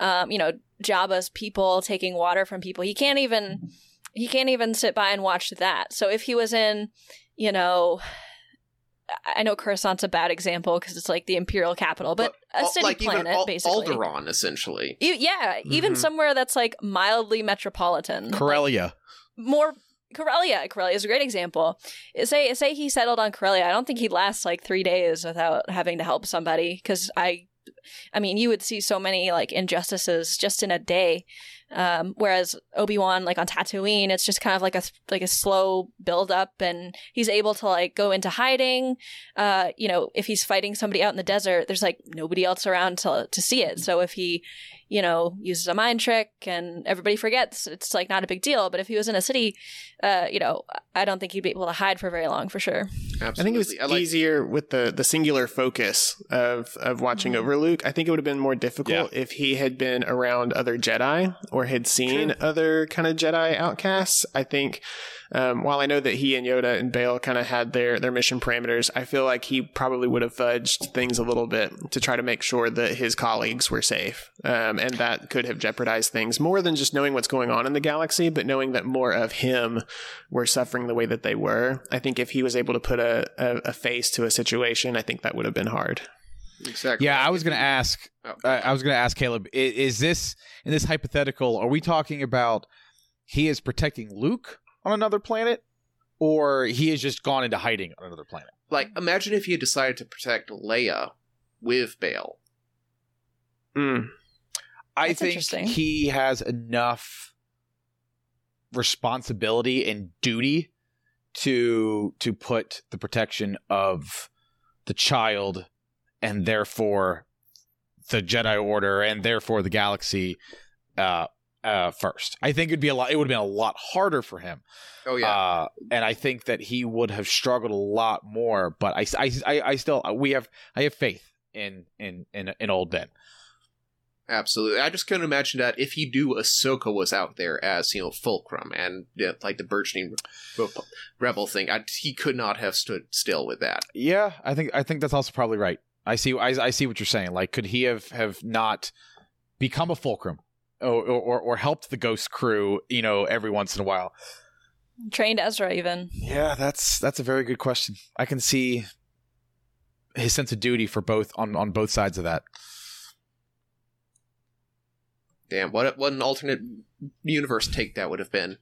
um, you know, Jabba's people taking water from people, he can't even, he can't even sit by and watch that. So if he was in, you know, I- I know Coruscant's a bad example because it's like the imperial capital, but, a city like planet, even Al- basically. Alderaan, essentially. E- yeah, even Mhm. somewhere that's like mildly metropolitan. Corellia. more Corellia. Corellia is a great example. Say say he settled on Corellia. I don't think he'd last like three days without having to help somebody. Because I, I mean, you would see so many like injustices just in a day. Um, whereas Obi Wan, like on Tatooine, it's just kind of like a like a slow build up, and he's able to like go into hiding. Uh, you know, if he's fighting somebody out in the desert, there's like nobody else around to to see it. So if he you know, uses a mind trick and everybody forgets, it's like not a big deal. But if he was in a city, uh, you know, I don't think he'd be able to hide for very long for sure. Absolutely. I think it was like- easier with the the singular focus of of watching over Luke. I think it would have been more difficult if he had been around other Jedi or had seen other kind of Jedi outcasts. I think um, while I know that he and Yoda and Bail kind of had their their mission parameters, I feel like he probably would have fudged things a little bit to try to make sure that his colleagues were safe, um, and that could have jeopardized things more than just knowing what's going on in the galaxy, but knowing that more of him were suffering the way that they were. I think if he was able to put a, a, a face to a situation, I think that would have been hard. Exactly. Yeah, I was going to ask. Oh. Uh, I was going to ask Caleb. i- Is this in this hypothetical? Are we talking about he is protecting Luke on another planet, or he has just gone into hiding on another planet? like imagine if he had decided to protect Leia with Bail. Mm. I think he has enough responsibility and duty to to put the protection of the child and therefore the Jedi Order and therefore the galaxy uh, uh, first. I think it'd be a lot. It would have been a lot harder for him. Oh yeah. Uh, and I think that he would have struggled a lot more. But I, I, I, I still we have I have faith in in in, in old Ben. Absolutely. I just couldn't imagine that if he knew Ahsoka was out there as, you know, Fulcrum and yeah, like the burgeoning re- rebel thing, I, he could not have stood still with that. Yeah, I think I think that's also probably right. I see I, I see what you're saying. Like, could he have have not become a fulcrum or, or or helped the Ghost crew? You know, every once in a while. Trained Ezra even. Yeah, that's that's a very good question. I can see his sense of duty for both on on both sides of that. Damn, what, what an alternate universe take that would have been.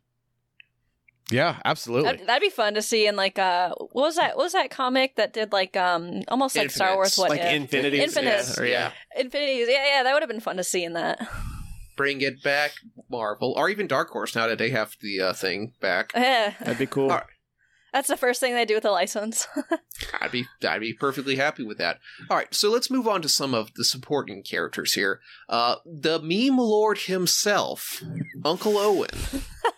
Yeah, absolutely. That'd, that'd be fun to see in like uh what was that what was that comic that did like um almost like Star Wars what like if infinities, Infinites. yeah, or yeah. Infinities yeah yeah that would have been fun to see in that Bring it back, Marvel, or even Dark Horse now that they have the uh, thing back. yeah That'd be cool. All right. that's the first thing they do with the license <laughs> I'd be I'd be perfectly happy with that. All right, so let's move on to some of the supporting characters here. Uh, the meme lord himself, Uncle Owen. <laughs>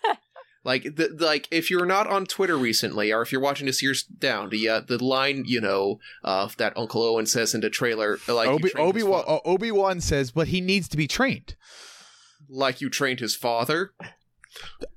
like the, like if you're not on Twitter recently, or if you're watching this years down, the uh, the line you know uh, that Uncle Owen says in the trailer, like Obi Obi his Wan fa- Obi Wan says, but he needs to be trained. like you trained his father.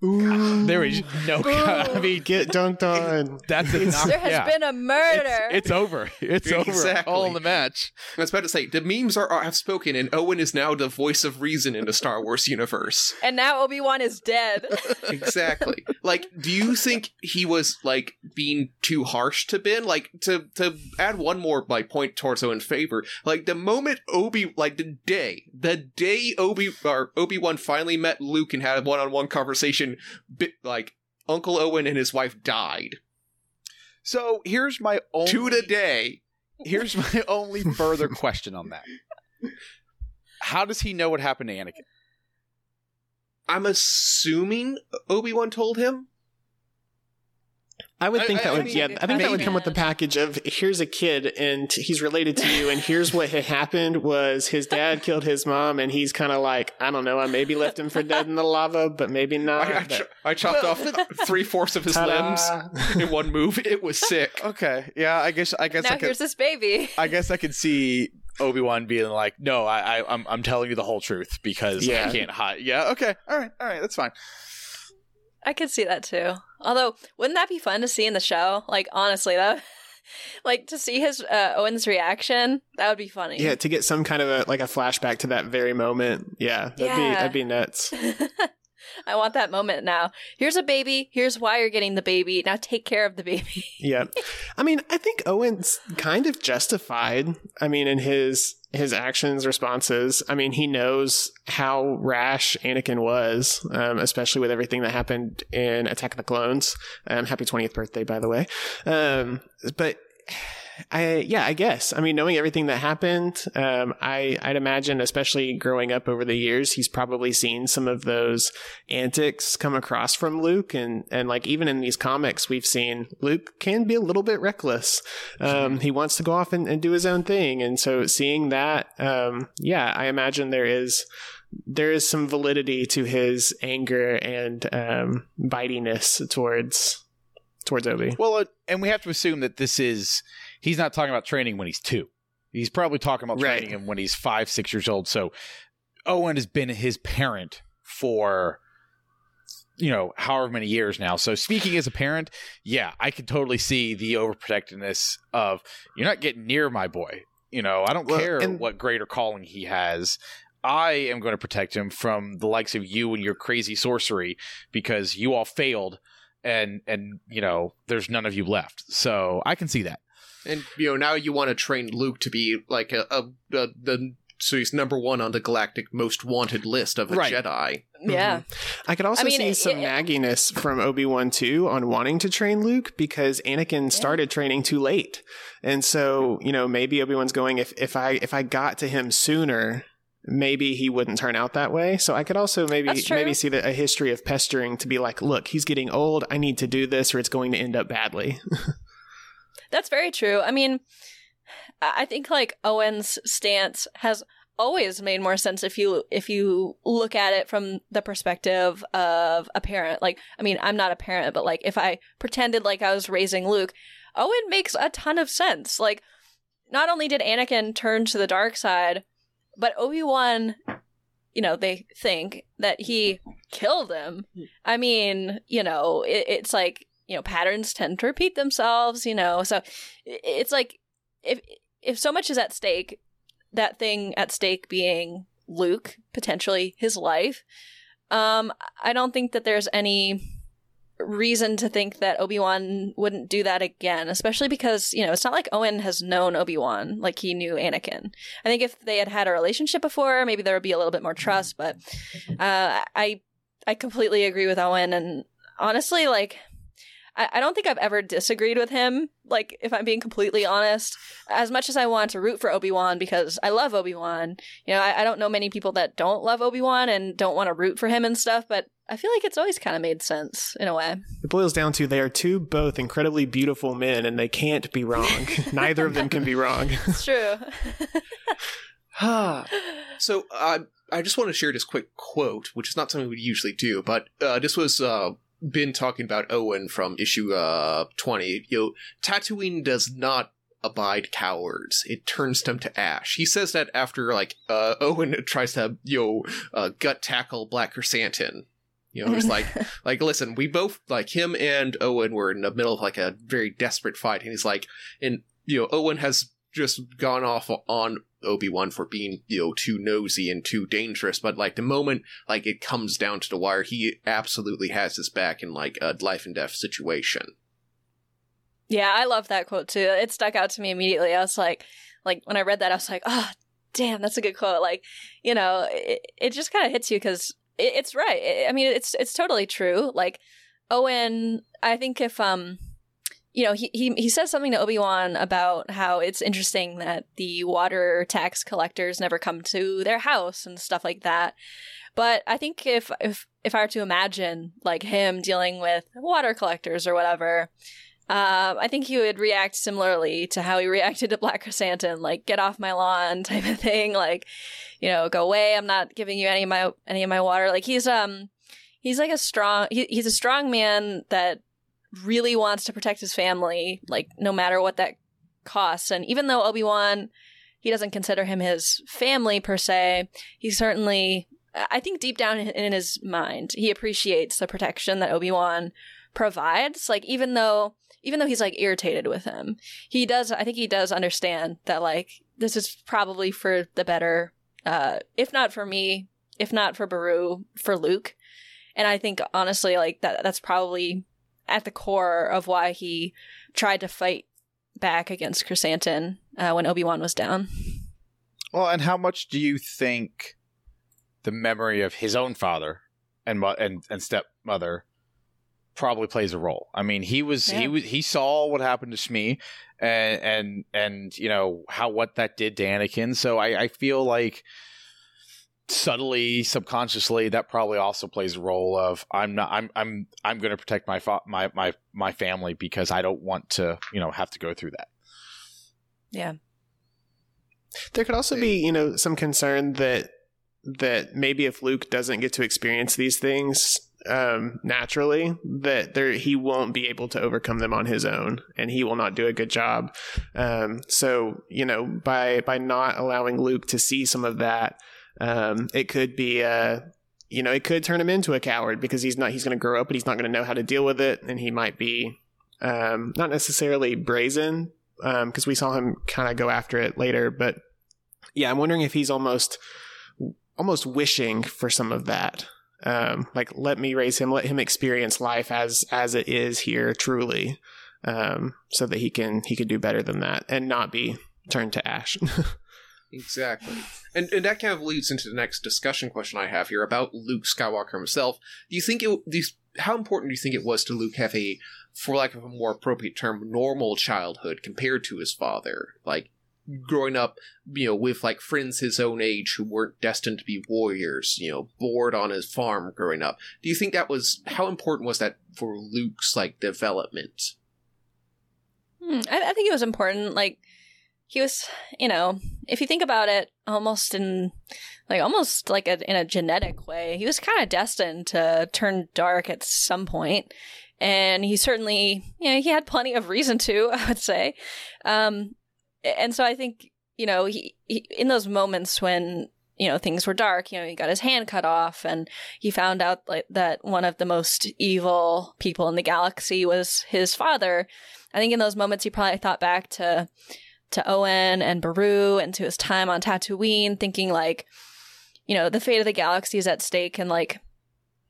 Ooh. There is no. I mean, Get dunked <laughs> on. that's enough. there has yeah. been a murder It's, it's over. It's over. Exactly. All in the match. I was about to say the memes are, are have spoken, and Owen is now the voice of reason in the Star Wars universe. <laughs> and now Obi Wan is dead <laughs> exactly. Like, do you think he was like being too harsh to Ben? Like, to to add one more like point towards Owen's favor, like the moment Obi, like the day, the day Obi or Obi Wan finally met Luke and had a one on one conversation, bi- like Uncle Owen and his wife died So here's my only to the day. here's my <laughs> only further question on that. How does he know what happened to Anakin? I'm assuming Obi Wan told him. I would think I- that I would mean, yeah I think that would come with the package of here's a kid and he's related to you and here's what had happened was his dad killed his mom and he's kind of like I don't know I maybe left him for dead in the lava but maybe not. I, I, but- ch- I chopped off <laughs> three fourths of his limbs Ta-da. in one move. It was sick. Okay, yeah, I guess I guess I now could here's this baby. I guess I could see Obi Wan being like, "No, I, I, I'm, I'm telling you the whole truth because Yeah. I can't hide." Yeah, okay, all right, all right, that's fine. I could see that too. Although, wouldn't that be fun to see in the show? Like, honestly, that, <laughs> like to see his uh, Owen's reaction, that would be funny. Yeah, to get some kind of a like a flashback to that very moment. Yeah, that'd be that'd be nuts. <laughs> <laughs> I want that moment now. Here's a baby. Here's why you're getting the baby. Now take care of the baby. <laughs> Yeah. I mean, I think Owen's kind of justified. I mean, in his his actions, responses. I mean, he knows how rash Anakin was, um, especially with everything that happened in Attack of the Clones. Um, happy 20th birthday, by the way. Um, but I, yeah, I guess. I mean, knowing everything that happened, um, I, I'd imagine, especially growing up over the years, he's probably seen some of those antics come across from Luke, and and like even in these comics, we've seen Luke can be a little bit reckless. Um, he wants to go off and, and do his own thing, and so seeing that, um, yeah, I imagine there is there is some validity to his anger and um, bitiness towards towards Obi. Well, uh, and we have to assume that this is he's not talking about training when he's two. He's probably talking about Right. training him when he's five, six years old. So Owen has been his parent for you know however many years now. So speaking as a parent, yeah, I could totally see the overprotectiveness of you're not getting near my boy. You know, I don't Well, care and- what greater calling he has. I am going to protect him from the likes of you and your crazy sorcery because you all failed and and you know there's none of you left so i can see that And you know now you want to train Luke to be like a, a, a the so he's number one on the galactic most wanted list of a Right. Jedi. yeah. Mm-hmm. I could also I mean, see it- some it- nagginess from Obi Wan too on wanting to train Luke because Anakin started training too late, and so mm-hmm. you know maybe Obi Wan's going if if I if I got to him sooner. Maybe he wouldn't turn out that way. So I could also maybe maybe see that a history of pestering to be like, look, he's getting old. I need to do this, or it's going to end up badly. <laughs> That's very true. I mean, I think like Owen's stance has always made more sense if you if you look at it from the perspective of a parent. Like, I mean, I'm not a parent, but like if I pretended like I was raising Luke, Owen makes a ton of sense. Like, not only did Anakin turn to the dark side, but Obi Wan, you know, they think that he killed him. I mean, you know, it, it's like you know patterns tend to repeat themselves. You know, so it's like if if so much is at stake, that thing at stake being Luke, potentially his life. Um, I don't think that there's any reason to think that Obi-Wan wouldn't do that again, especially because, you know, it's not like Owen has known Obi-Wan like he knew Anakin. I think if they had had a relationship before, maybe there would be a little bit more trust, but uh, I I completely agree with Owen and honestly like I, I don't think I've ever disagreed with him. Like, if I'm being completely honest, as much as I want to root for Obi Wan because I love Obi Wan, you know, I, I don't know many people that don't love Obi Wan and don't want to root for him and stuff. But I feel like it's always kind of made sense in a way. It boils down to they are two both incredibly beautiful men, and they can't be wrong. <laughs> <laughs> Neither of them can be wrong. It's true. <laughs> <sighs> So uh, I just want to share this quick quote, which is not something we usually do, but uh, this was uh, been talking about Owen from issue uh, twenty. You know, Tatooine does not abide cowards; it turns them to ash. He says that after like uh, <laughs> Owen tries to you know uh, gut tackle Black Krrsantan. You know, it's like <laughs> like listen, we both like him and Owen were in the middle of like a very desperate fight, and he's like, and you know, Owen has just gone off on Obi-Wan for being, you know, too nosy and too dangerous, but like the moment like it comes down to the wire, he absolutely has his back in like a life and death situation. yeah, I love that quote too. It stuck out to me immediately. I was like, like when I read that, I was like, oh, damn, that's a good quote. Like, you know, it, it just kind of hits you because it, it's right. I I mean, it's it's totally true. Like Owen, I think if um you know, he, he he says something to Obi Wan about how it's interesting that the water tax collectors never come to their house and stuff like that. But I think if if if I were to imagine like him dealing with water collectors or whatever, um, I think he would react similarly to how he <laughs> reacted to Black Krrsantan, like "get off my lawn" <laughs> type of thing. Like, you know, go away. I'm not giving you any of my any of my water. Like he's um he's like a strong he, he's a strong man that really wants to protect his family, like no matter what that costs. And even though Obi Wan, he doesn't consider him his family per se, he certainly, I think deep down in his mind, he appreciates the protection that Obi Wan provides. Like even though, even though he's like irritated with him, he does. I think he does understand that like this is probably for the better, uh, if not for me, if not for Beru, for Luke. And I think honestly, like that, that's probably at the core of why he tried to fight back against Krrsantan uh, when Obi Wan was down. Well, and how much do you think the memory of his own father and and and stepmother probably plays a role? I mean, he was yeah. he was he saw what happened to Shmi, and and and you know how what that did to Anakin. So I, I feel like subtly subconsciously that probably also plays a role of i'm not i'm i'm i'm going to protect my fa- my my my family because i don't want to you know have to go through that. Yeah. There could also be you know some concern that that maybe if luke doesn't get to experience these things um, naturally that there he won't be able to overcome them on his own and he will not do a good job. Um, so you know by by not allowing luke to see some of that um, it could be, uh, you know, it could turn him into a coward because he's not. He's going to grow up, but he's not going to know how to deal with it, and he might be um, not necessarily brazen because um, we saw him kind of go after it later. But yeah, I'm wondering if he's almost almost wishing for some of that. Um, like let me raise him, let him experience life as as it is here, truly, um, so that he can he can do better than that and not be turned to ash. <laughs> Exactly. And and that kind of leads into the next discussion question I have here about Luke Skywalker himself. Do you think it how important do you think it was to Luke have a for lack of a more appropriate term normal childhood compared to his father? Like growing up, you know, with like friends his own age who weren't destined to be warriors, you know, bored on his farm growing up. Do you think that was how important was that for Luke's like development? Hmm, I, I think it was important. Like he was, you know, if you think about it, almost in like almost like a, in a genetic way, he was kind of destined to turn dark at some point, and he certainly, you know, he had plenty of reason to, <laughs> I would say, um, and so I think, you know, he, he in those moments when you know things were dark you know he got his hand cut off and he found out like, that one of the most evil people in the galaxy was his father i think in those moments he probably thought back to to Owen and Beru and to his time on Tatooine, thinking like, you know, the fate of the galaxy is at stake and like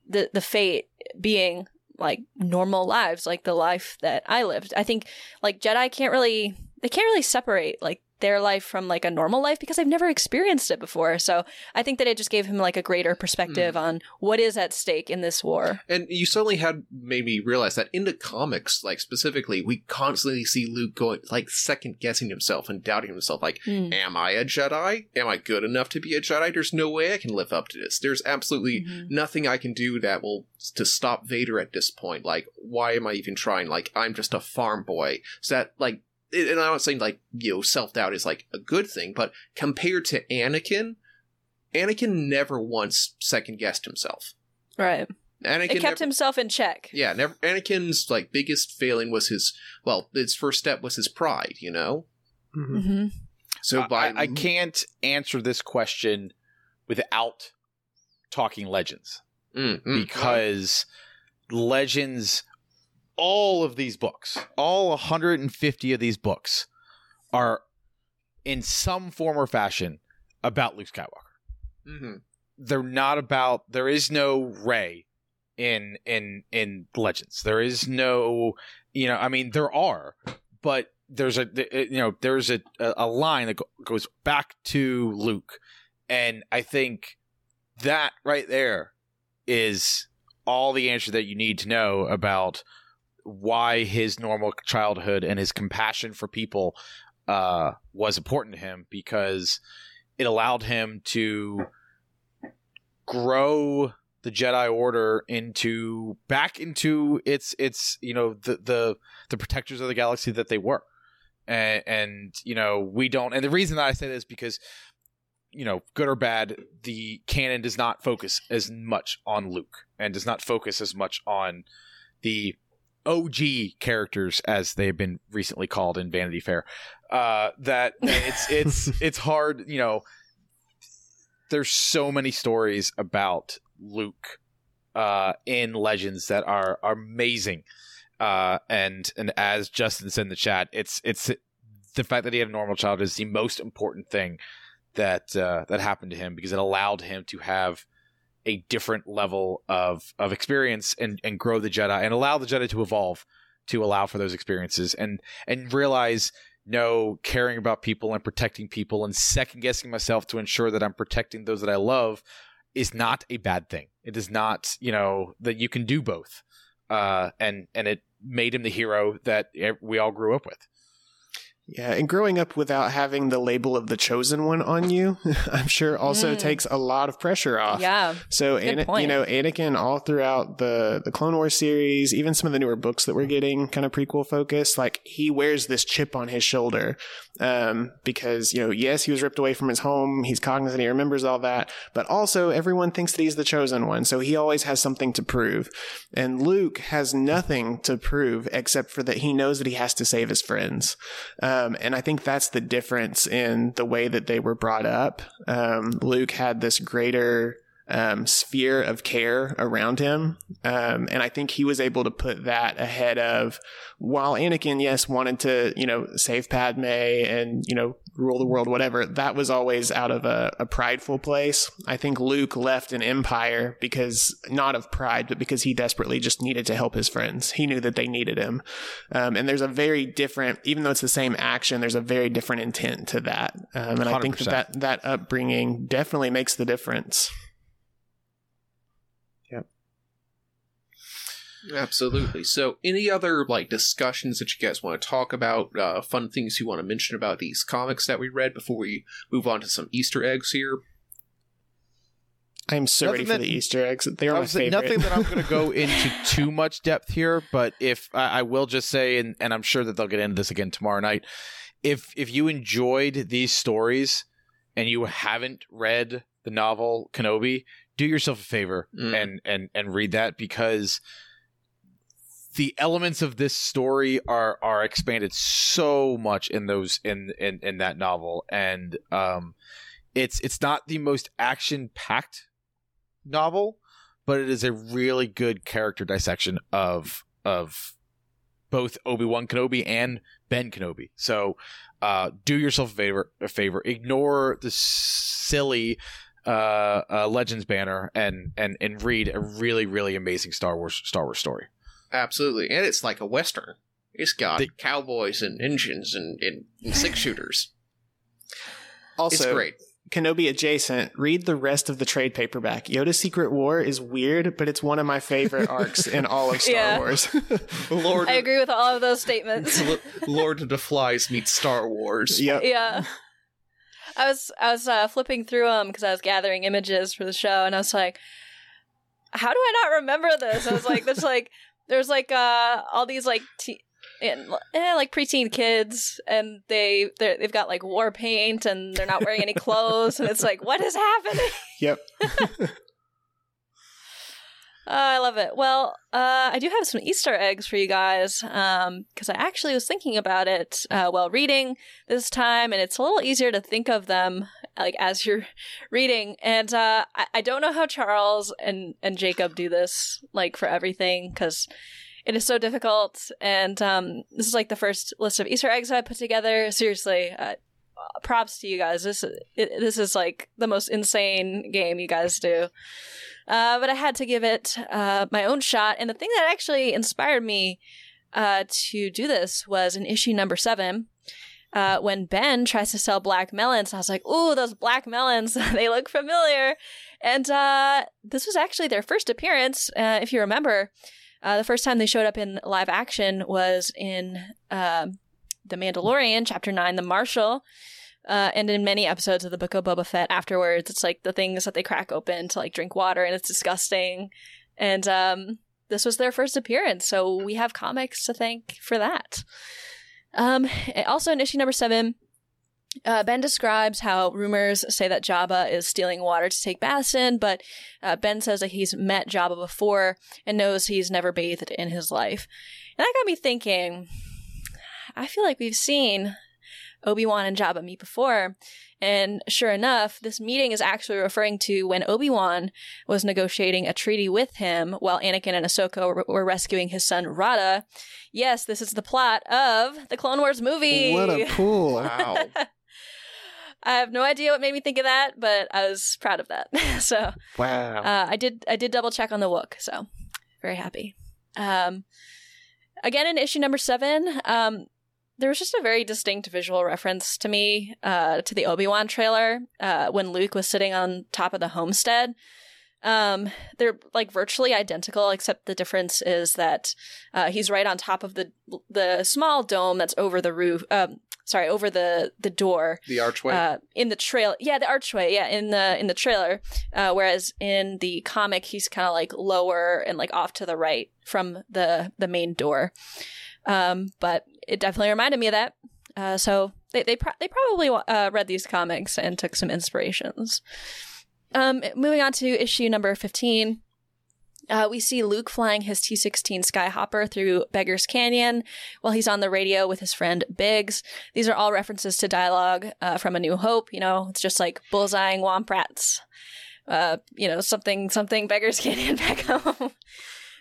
the the fate being like normal lives, like the life that I lived. I think like Jedi can't really they can't really separate like their life from like a normal life because I've never experienced it before. So I think that it just gave him like a greater perspective mm. on what is at stake in this war. And you certainly had made me realize that in the comics, like specifically, we constantly see Luke going like second guessing himself and doubting himself. Like, mm. am I a Jedi? Am I good enough to be a Jedi? There's no way I can live up to this. There's absolutely mm-hmm. nothing I can do that will to stop Vader at this point. Like, why am I even trying? Like, I'm just a farm boy. So that like and I'm not saying like you know self doubt is like a good thing, but compared to Anakin, Anakin never once second guessed himself. Right. Anakin it kept never, himself in check. Yeah, never. Anakin's like biggest failing was his well, his first step was his pride. You know. Mm-hmm. Mm-hmm. So by I, I can't answer this question without talking legends mm-hmm. because right. legends all of these books, all 150 of these books, are in some form or fashion about Luke Skywalker. Mm-hmm. They're not about. There is no Rey in in in Legends. There is no. You know, I mean, there are, but there's a you know there's a a line that goes back to Luke, and I think that right there is all the answer that you need to know about why his normal childhood and his compassion for people uh, was important to him because it allowed him to grow the Jedi Order into back into its its you know the the the protectors of the galaxy that they were, and, and you know we don't. And the reason that I say this is because you know good or bad, the canon does not focus as much on Luke and does not focus as much on the OG characters as they've been recently called in Vanity Fair. Uh, that <laughs> it's it's it's hard, you know. There's so many stories about Luke uh, in Legends that are, are amazing. Uh, and and as Justin said in the chat, it's it's the fact that he had a normal childhood is the most important thing that uh, that happened to him because it allowed him to have a different level of of experience and and grow the Jedi and allow the Jedi to evolve to allow for those experiences and and realize no caring about people and protecting people and second guessing myself to ensure that I'm protecting those that I love is not a bad thing. It is not, you know, that you can do both. Uh, and and it made him the hero that we all grew up with. Yeah, and growing up without having the label of the chosen one on you, <laughs> I'm sure also mm. takes a lot of pressure off. Yeah. So, Ana- you know, Anakin all throughout the the Clone Wars series, even some of the newer books that we're getting, kind of prequel focused, like he wears this chip on his shoulder um, because you know, yes, he was ripped away from his home. He's cognizant. He remembers all that, but also everyone thinks that he's the chosen one, so he always has something to prove. And Luke has nothing to prove except for that he knows that he has to save his friends. Um, and I think that's the difference in the way that they were brought up. Um, Luke had this greater um, sphere of care around him. Um, and I think he was able to put that ahead of while Anakin, yes, wanted to, you know, save Padme and, you know, rule the world, whatever. That was always out of a, a prideful place. I think Luke left an empire because not of pride, but because he desperately just needed to help his friends. He knew that they needed him. Um, and there's a very different, even though it's the same action, there's a very different intent to that. Um, and 100%. I think that, that that upbringing definitely makes the difference. Absolutely. So, any other like discussions that you guys want to talk about? Uh, fun things you want to mention about these comics that we read before we move on to some Easter eggs here? I'm so nothing ready for that, the Easter eggs. They are my favorite. Nothing that I'm going to go <laughs> into too much depth here, but if I, I will just say, and, and I'm sure that they'll get into this again tomorrow night. If if you enjoyed these stories and you haven't read the novel Kenobi, do yourself a favor mm. and and and read that because the elements of this story are are expanded so much in those in in, in that novel and um it's it's not the most action packed novel but it is a really good character dissection of of both Obi-Wan Kenobi and Ben Kenobi. So uh, do yourself a favor, a favor. Ignore the silly uh, uh, Legends banner and and and read a really really amazing Star Wars Star Wars story. Absolutely, and it's like a western. It's got the- cowboys and engines and, and, and six <laughs> shooters. Also, it's great. Kenobi adjacent, read the rest of the trade paperback. Yoda's Secret War is weird, but it's one of my favorite arcs in <laughs> all of Star yeah. Wars. Lord, I agree with all of those statements. <laughs> Lord of the Flies meets Star Wars. Yep. Yeah. I was I was uh, flipping through them because I was gathering images for the show, and I was like, "How do I not remember this?" I was like, "This like there's like uh all these like te- and eh, like preteen kids and they they've got like war paint and they're not wearing any <laughs> clothes and it's like what is happening yep <laughs> Uh, I love it. Well, uh, I do have some Easter eggs for you guys because um, I actually was thinking about it uh, while reading this time, and it's a little easier to think of them like as you're <laughs> reading. And uh, I-, I don't know how Charles and and Jacob do this like for everything because it is so difficult. And um, this is like the first list of Easter eggs I put together. Seriously, uh, props to you guys. This it, this is like the most insane game you guys do. Uh, but I had to give it uh, my own shot. And the thing that actually inspired me uh, to do this was in issue number seven. Uh, when Ben tries to sell black melons, I was like, "Ooh, those black melons! <laughs> they look familiar." And uh, this was actually their first appearance, uh, if you remember. Uh, the first time they showed up in live action was in uh, The Mandalorian, Chapter 9, The Marshal. Uh, and in many episodes of the Book of Boba Fett afterwards, it's like the things that they crack open to like drink water and it's disgusting. And um, this was their first appearance, so we have comics to thank for that. Um, also in issue number seven, uh, Ben describes how rumors say that Jabba is stealing water to take baths in, but uh, Ben says that he's met Jabba before and knows he's never bathed in his life. And that got me thinking. I feel like we've seen Obi Wan and Jabba meet before, and sure enough, this meeting is actually referring to when Obi Wan was negotiating a treaty with him while Anakin and Ahsoka were, were rescuing his son Rotta. Yes, this is the plot of the Clone Wars movie. What a cool. <laughs> <laughs> Wow. I have no idea what made me think of that, but I was proud of that. <laughs> so Wow. uh, I did I did double check on the Wook, so very happy. Um, again in issue number seven, um, there was just a very distinct visual reference to me uh, to the Obi Wan trailer uh, when Luke was sitting on top of the homestead. Um, they're like virtually identical, except the difference is that uh, he's right on top of the the small dome that's over the roof. Um, sorry, over the the door the archway. uh, in the trail. Yeah, the archway. Yeah, in the in the trailer. Uh, whereas in the comic, he's kind of like lower and like off to the right from the the main door. Um, but it definitely reminded me of that. Uh, so they they pro- they probably uh, read these comics and took some inspirations. Um, moving on to issue number fifteen. Uh, we see Luke flying his T 16 Skyhopper through Beggar's Canyon while he's on the radio with his friend Biggs. These are all references to dialogue uh, from A New Hope. You know, it's just like bullseyeing womp rats. Uh, you know, something, something Beggar's <laughs> Canyon back home.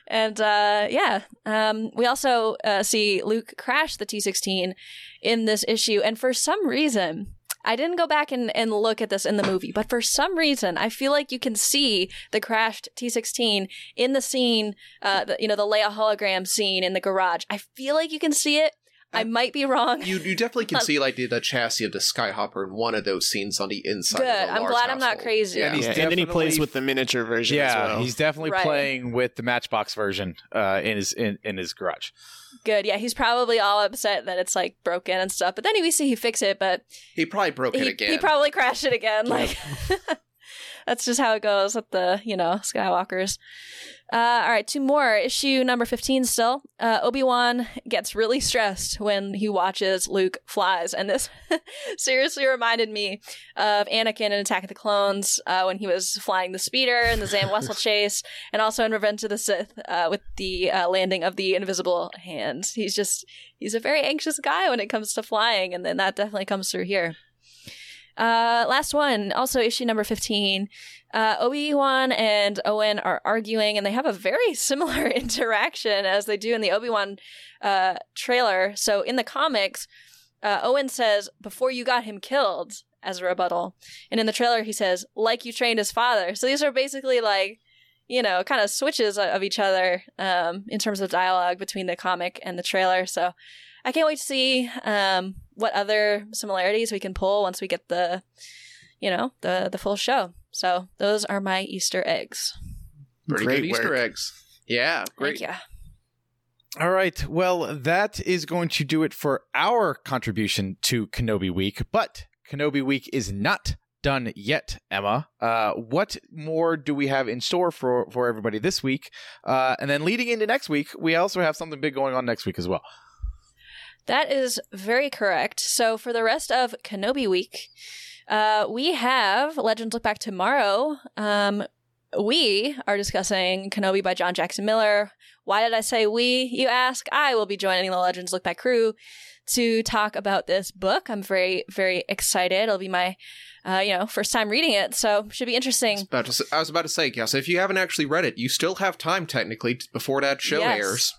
And uh, yeah, um, we also uh, see Luke crash the T 16 in this issue. And for some reason, I didn't go back and, and look at this in the movie, but for some reason, I feel like you can see the crashed T16 in the scene, uh, the, you know, the Leia hologram scene in the garage. I feel like you can see it. I might be wrong. you you definitely can Uh, <laughs> see like the, the chassis of the Skyhopper in one of those scenes on the inside. Good. Of the I'm Lars glad I'm not crazy. Yeah, and he's yeah, and then he plays with the miniature version yeah, as well. he's definitely Right. playing with the Matchbox version uh, in his in, in his garage. Good. Yeah, he's probably all upset that it's like broken and stuff. But then we see he fix it, but He probably broke it again. he probably crashed it again. Like <laughs> that's just how it goes with the you know Skywalkers. Uh, all right, two more. Issue number fifteen. Still, uh, Obi Wan gets really stressed when he watches Luke flies, and this <laughs> seriously reminded me of Anakin in Attack of the Clones uh, when he was flying the speeder in the Zam Wesell <laughs> chase, and also in Revenge of the Sith uh, with the uh, landing of the Invisible Hand. He's just he's a very anxious guy when it comes to flying, and then that definitely comes through here. Uh, last one, also issue number 15. Uh, Obi-Wan and Owen are arguing and they have a very <laughs> similar interaction as they do in the Obi-Wan, uh, trailer. So in the comics, uh, Owen says, before you got him killed as a rebuttal. And in the trailer, he says, like you trained his father. So these are basically like, you know, kind of switches of each other, um, in terms of dialogue between the comic and the trailer. So I can't wait to see, um, what other similarities we can pull once we get the you know the the full show so those are my easter eggs Pretty Great good Easter work. eggs. Yeah, great. Thank you. All right. Well, that is going to do it for our contribution to Kenobi Week. But Kenobi Week is not done yet, Emma. Uh, what more do we have in store for, for everybody this week? Uh, and then leading into next week, we also have something big going on next week as well. That is very correct. So for the rest of Kenobi week, uh, we have Legends Look Back tomorrow. Um, we are discussing Kenobi by John Jackson Miller. Why did I say we, you ask? I will be joining the Legends Look Back crew to talk about this book. I'm very, very excited. It'll be my, uh, you know, first time reading it, so should be interesting. About to say, I was about to say, yeah. So if you haven't actually read it, you still have time technically before that show Yes. airs.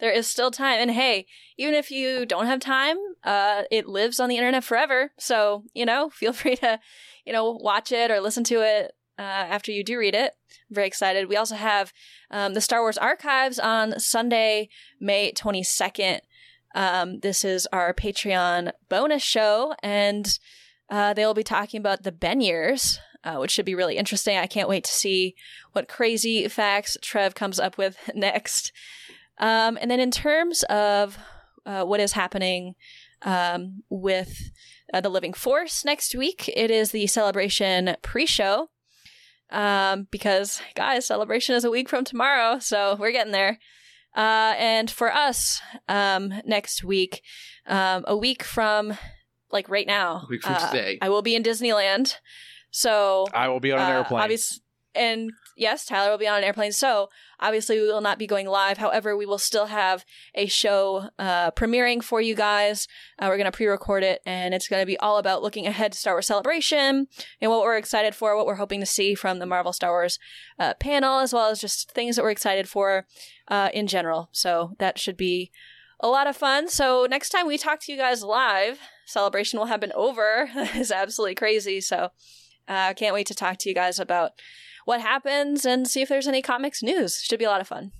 There is still time. And hey, even if you don't have time, uh, it lives on the internet forever. So, you know, <laughs> feel free to, you know, watch it or listen to it uh, after you do read it. I'm very excited. We also have um, the Star Wars Archives on Sunday, May 22nd. Um, this is our Patreon bonus show, and uh, they will be talking about the Ben years. uh, which should be really interesting. I can't wait to see what crazy facts Trev comes up with <laughs> next. Um, and then in terms of uh, what is happening um, with uh, the Living Force next week, it is the celebration pre-show. Um, because guys, celebration is a week from tomorrow, so we're getting there. Uh, and for us, um, next week, um, a week from like right now, A week from uh, today. I will be in Disneyland. So I will be on an uh, airplane. obvious- and yes, Tyler will be on an airplane. So obviously, we will not be going live. However, we will still have a show uh, premiering for you guys. Uh, we're going to pre-record it, and it's going to be all about looking ahead to Star Wars Celebration and what we're excited for, what we're hoping to see from the Marvel Star Wars uh, panel, as well as just things that we're excited for uh, in general. So that should be a lot of fun. So next time we talk to you guys live, Celebration will have been over. <laughs> is absolutely crazy. So I uh, can't wait to talk to you guys about what happens and see if there's any comics news. Should be a lot of fun.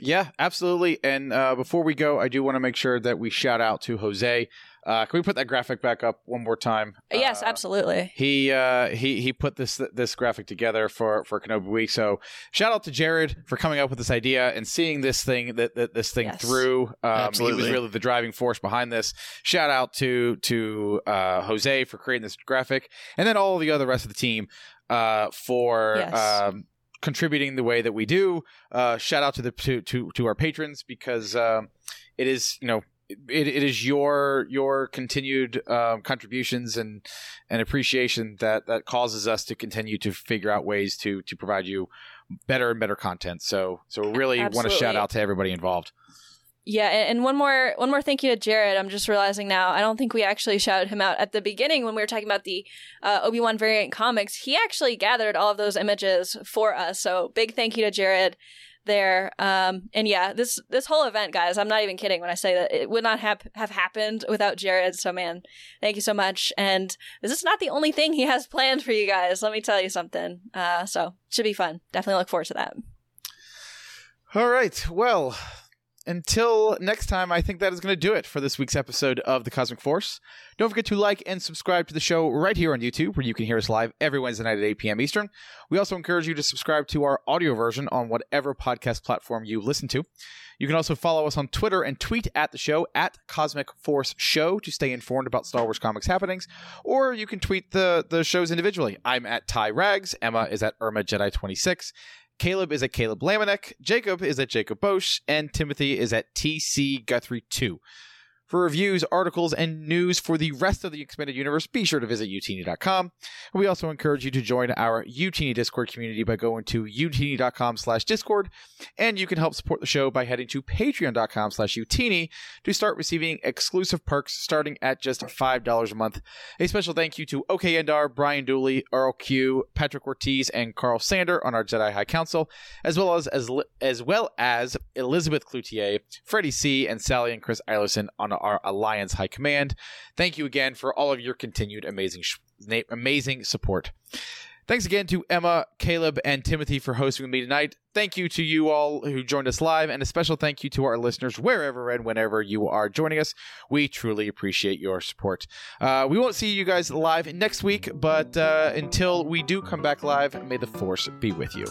Yeah, absolutely. And uh, before we go, I do want to make sure that we shout out to Jose. Uh, can we put that graphic back up one more time? yes, Uh, absolutely. He uh, he he put this this graphic together for for Kenobi Week. So shout out to Jared for coming up with this idea and seeing this thing that, that this thing Yes. through. Um, He was really the driving force behind this. Shout out to to uh, Jose for creating this graphic, and then all the other rest of the team uh, for. Yes. Um, contributing the way that we do uh shout out to the to to, to our patrons because um it is you know it, it is your your continued um, contributions and and appreciation that that causes us to continue to figure out ways to to provide you better and better content. So so we really want to shout out to everybody involved. Yeah, and one more one more thank you to Jared. I'm just realizing now. I don't think we actually shouted him out at the beginning when we were talking about the uh, Obi Wan variant comics. He actually gathered all of those images for us. So big thank you to Jared there. Um, and yeah, this this whole event, guys, I'm not even kidding when I say that it would not have have happened without Jared. So man, thank you so much. And this is not the only thing he has planned for you guys. Let me tell you something. Uh, so should be fun. Definitely look forward to that. All right. Well, until next time, I think that is going to do it for this week's episode of The Cosmic Force. Don't forget to like and subscribe to the show right here on YouTube, where you can hear us live every Wednesday night at 8 p.m. Eastern. We also encourage you to subscribe to our audio version on whatever podcast platform you listen to. You can also follow us on Twitter and tweet at the show at Cosmic Force Show to stay informed about Star Wars comics happenings, or you can tweet the, the shows individually. I'm at Ty Rags, Emma is at Irma Jedi 26. Caleb is at Caleb Lamanek, Jacob is at Jacob Bosch, and Timothy is at TC Guthrie 2. For reviews, articles, and news for the rest of the expanded universe, be sure to visit youtini.com. We also encourage you to join our Youtini Discord community by going to youtini.com slash discord, and you can help support the show by heading to patreon.com slash youtini to start receiving exclusive perks starting at just $5 a month. A special thank you to OK Endar, Brian Dooley, Earl Q, Patrick Ortiz, and Carl Sander on our Jedi High Council, as well as as, as well as Elizabeth Cloutier, Freddie C, and Sally and Chris Eilerson on our Alliance High Command. Thank you again for all of your continued amazing amazing support. Thanks again to Emma, Caleb, and Timothy for hosting me tonight. Thank you to you all who joined us live, and a special thank you to our listeners wherever and whenever you are joining us. We truly appreciate your support. Uh, we won't see you guys live next week, but uh, until we do come back live, may the Force be with you.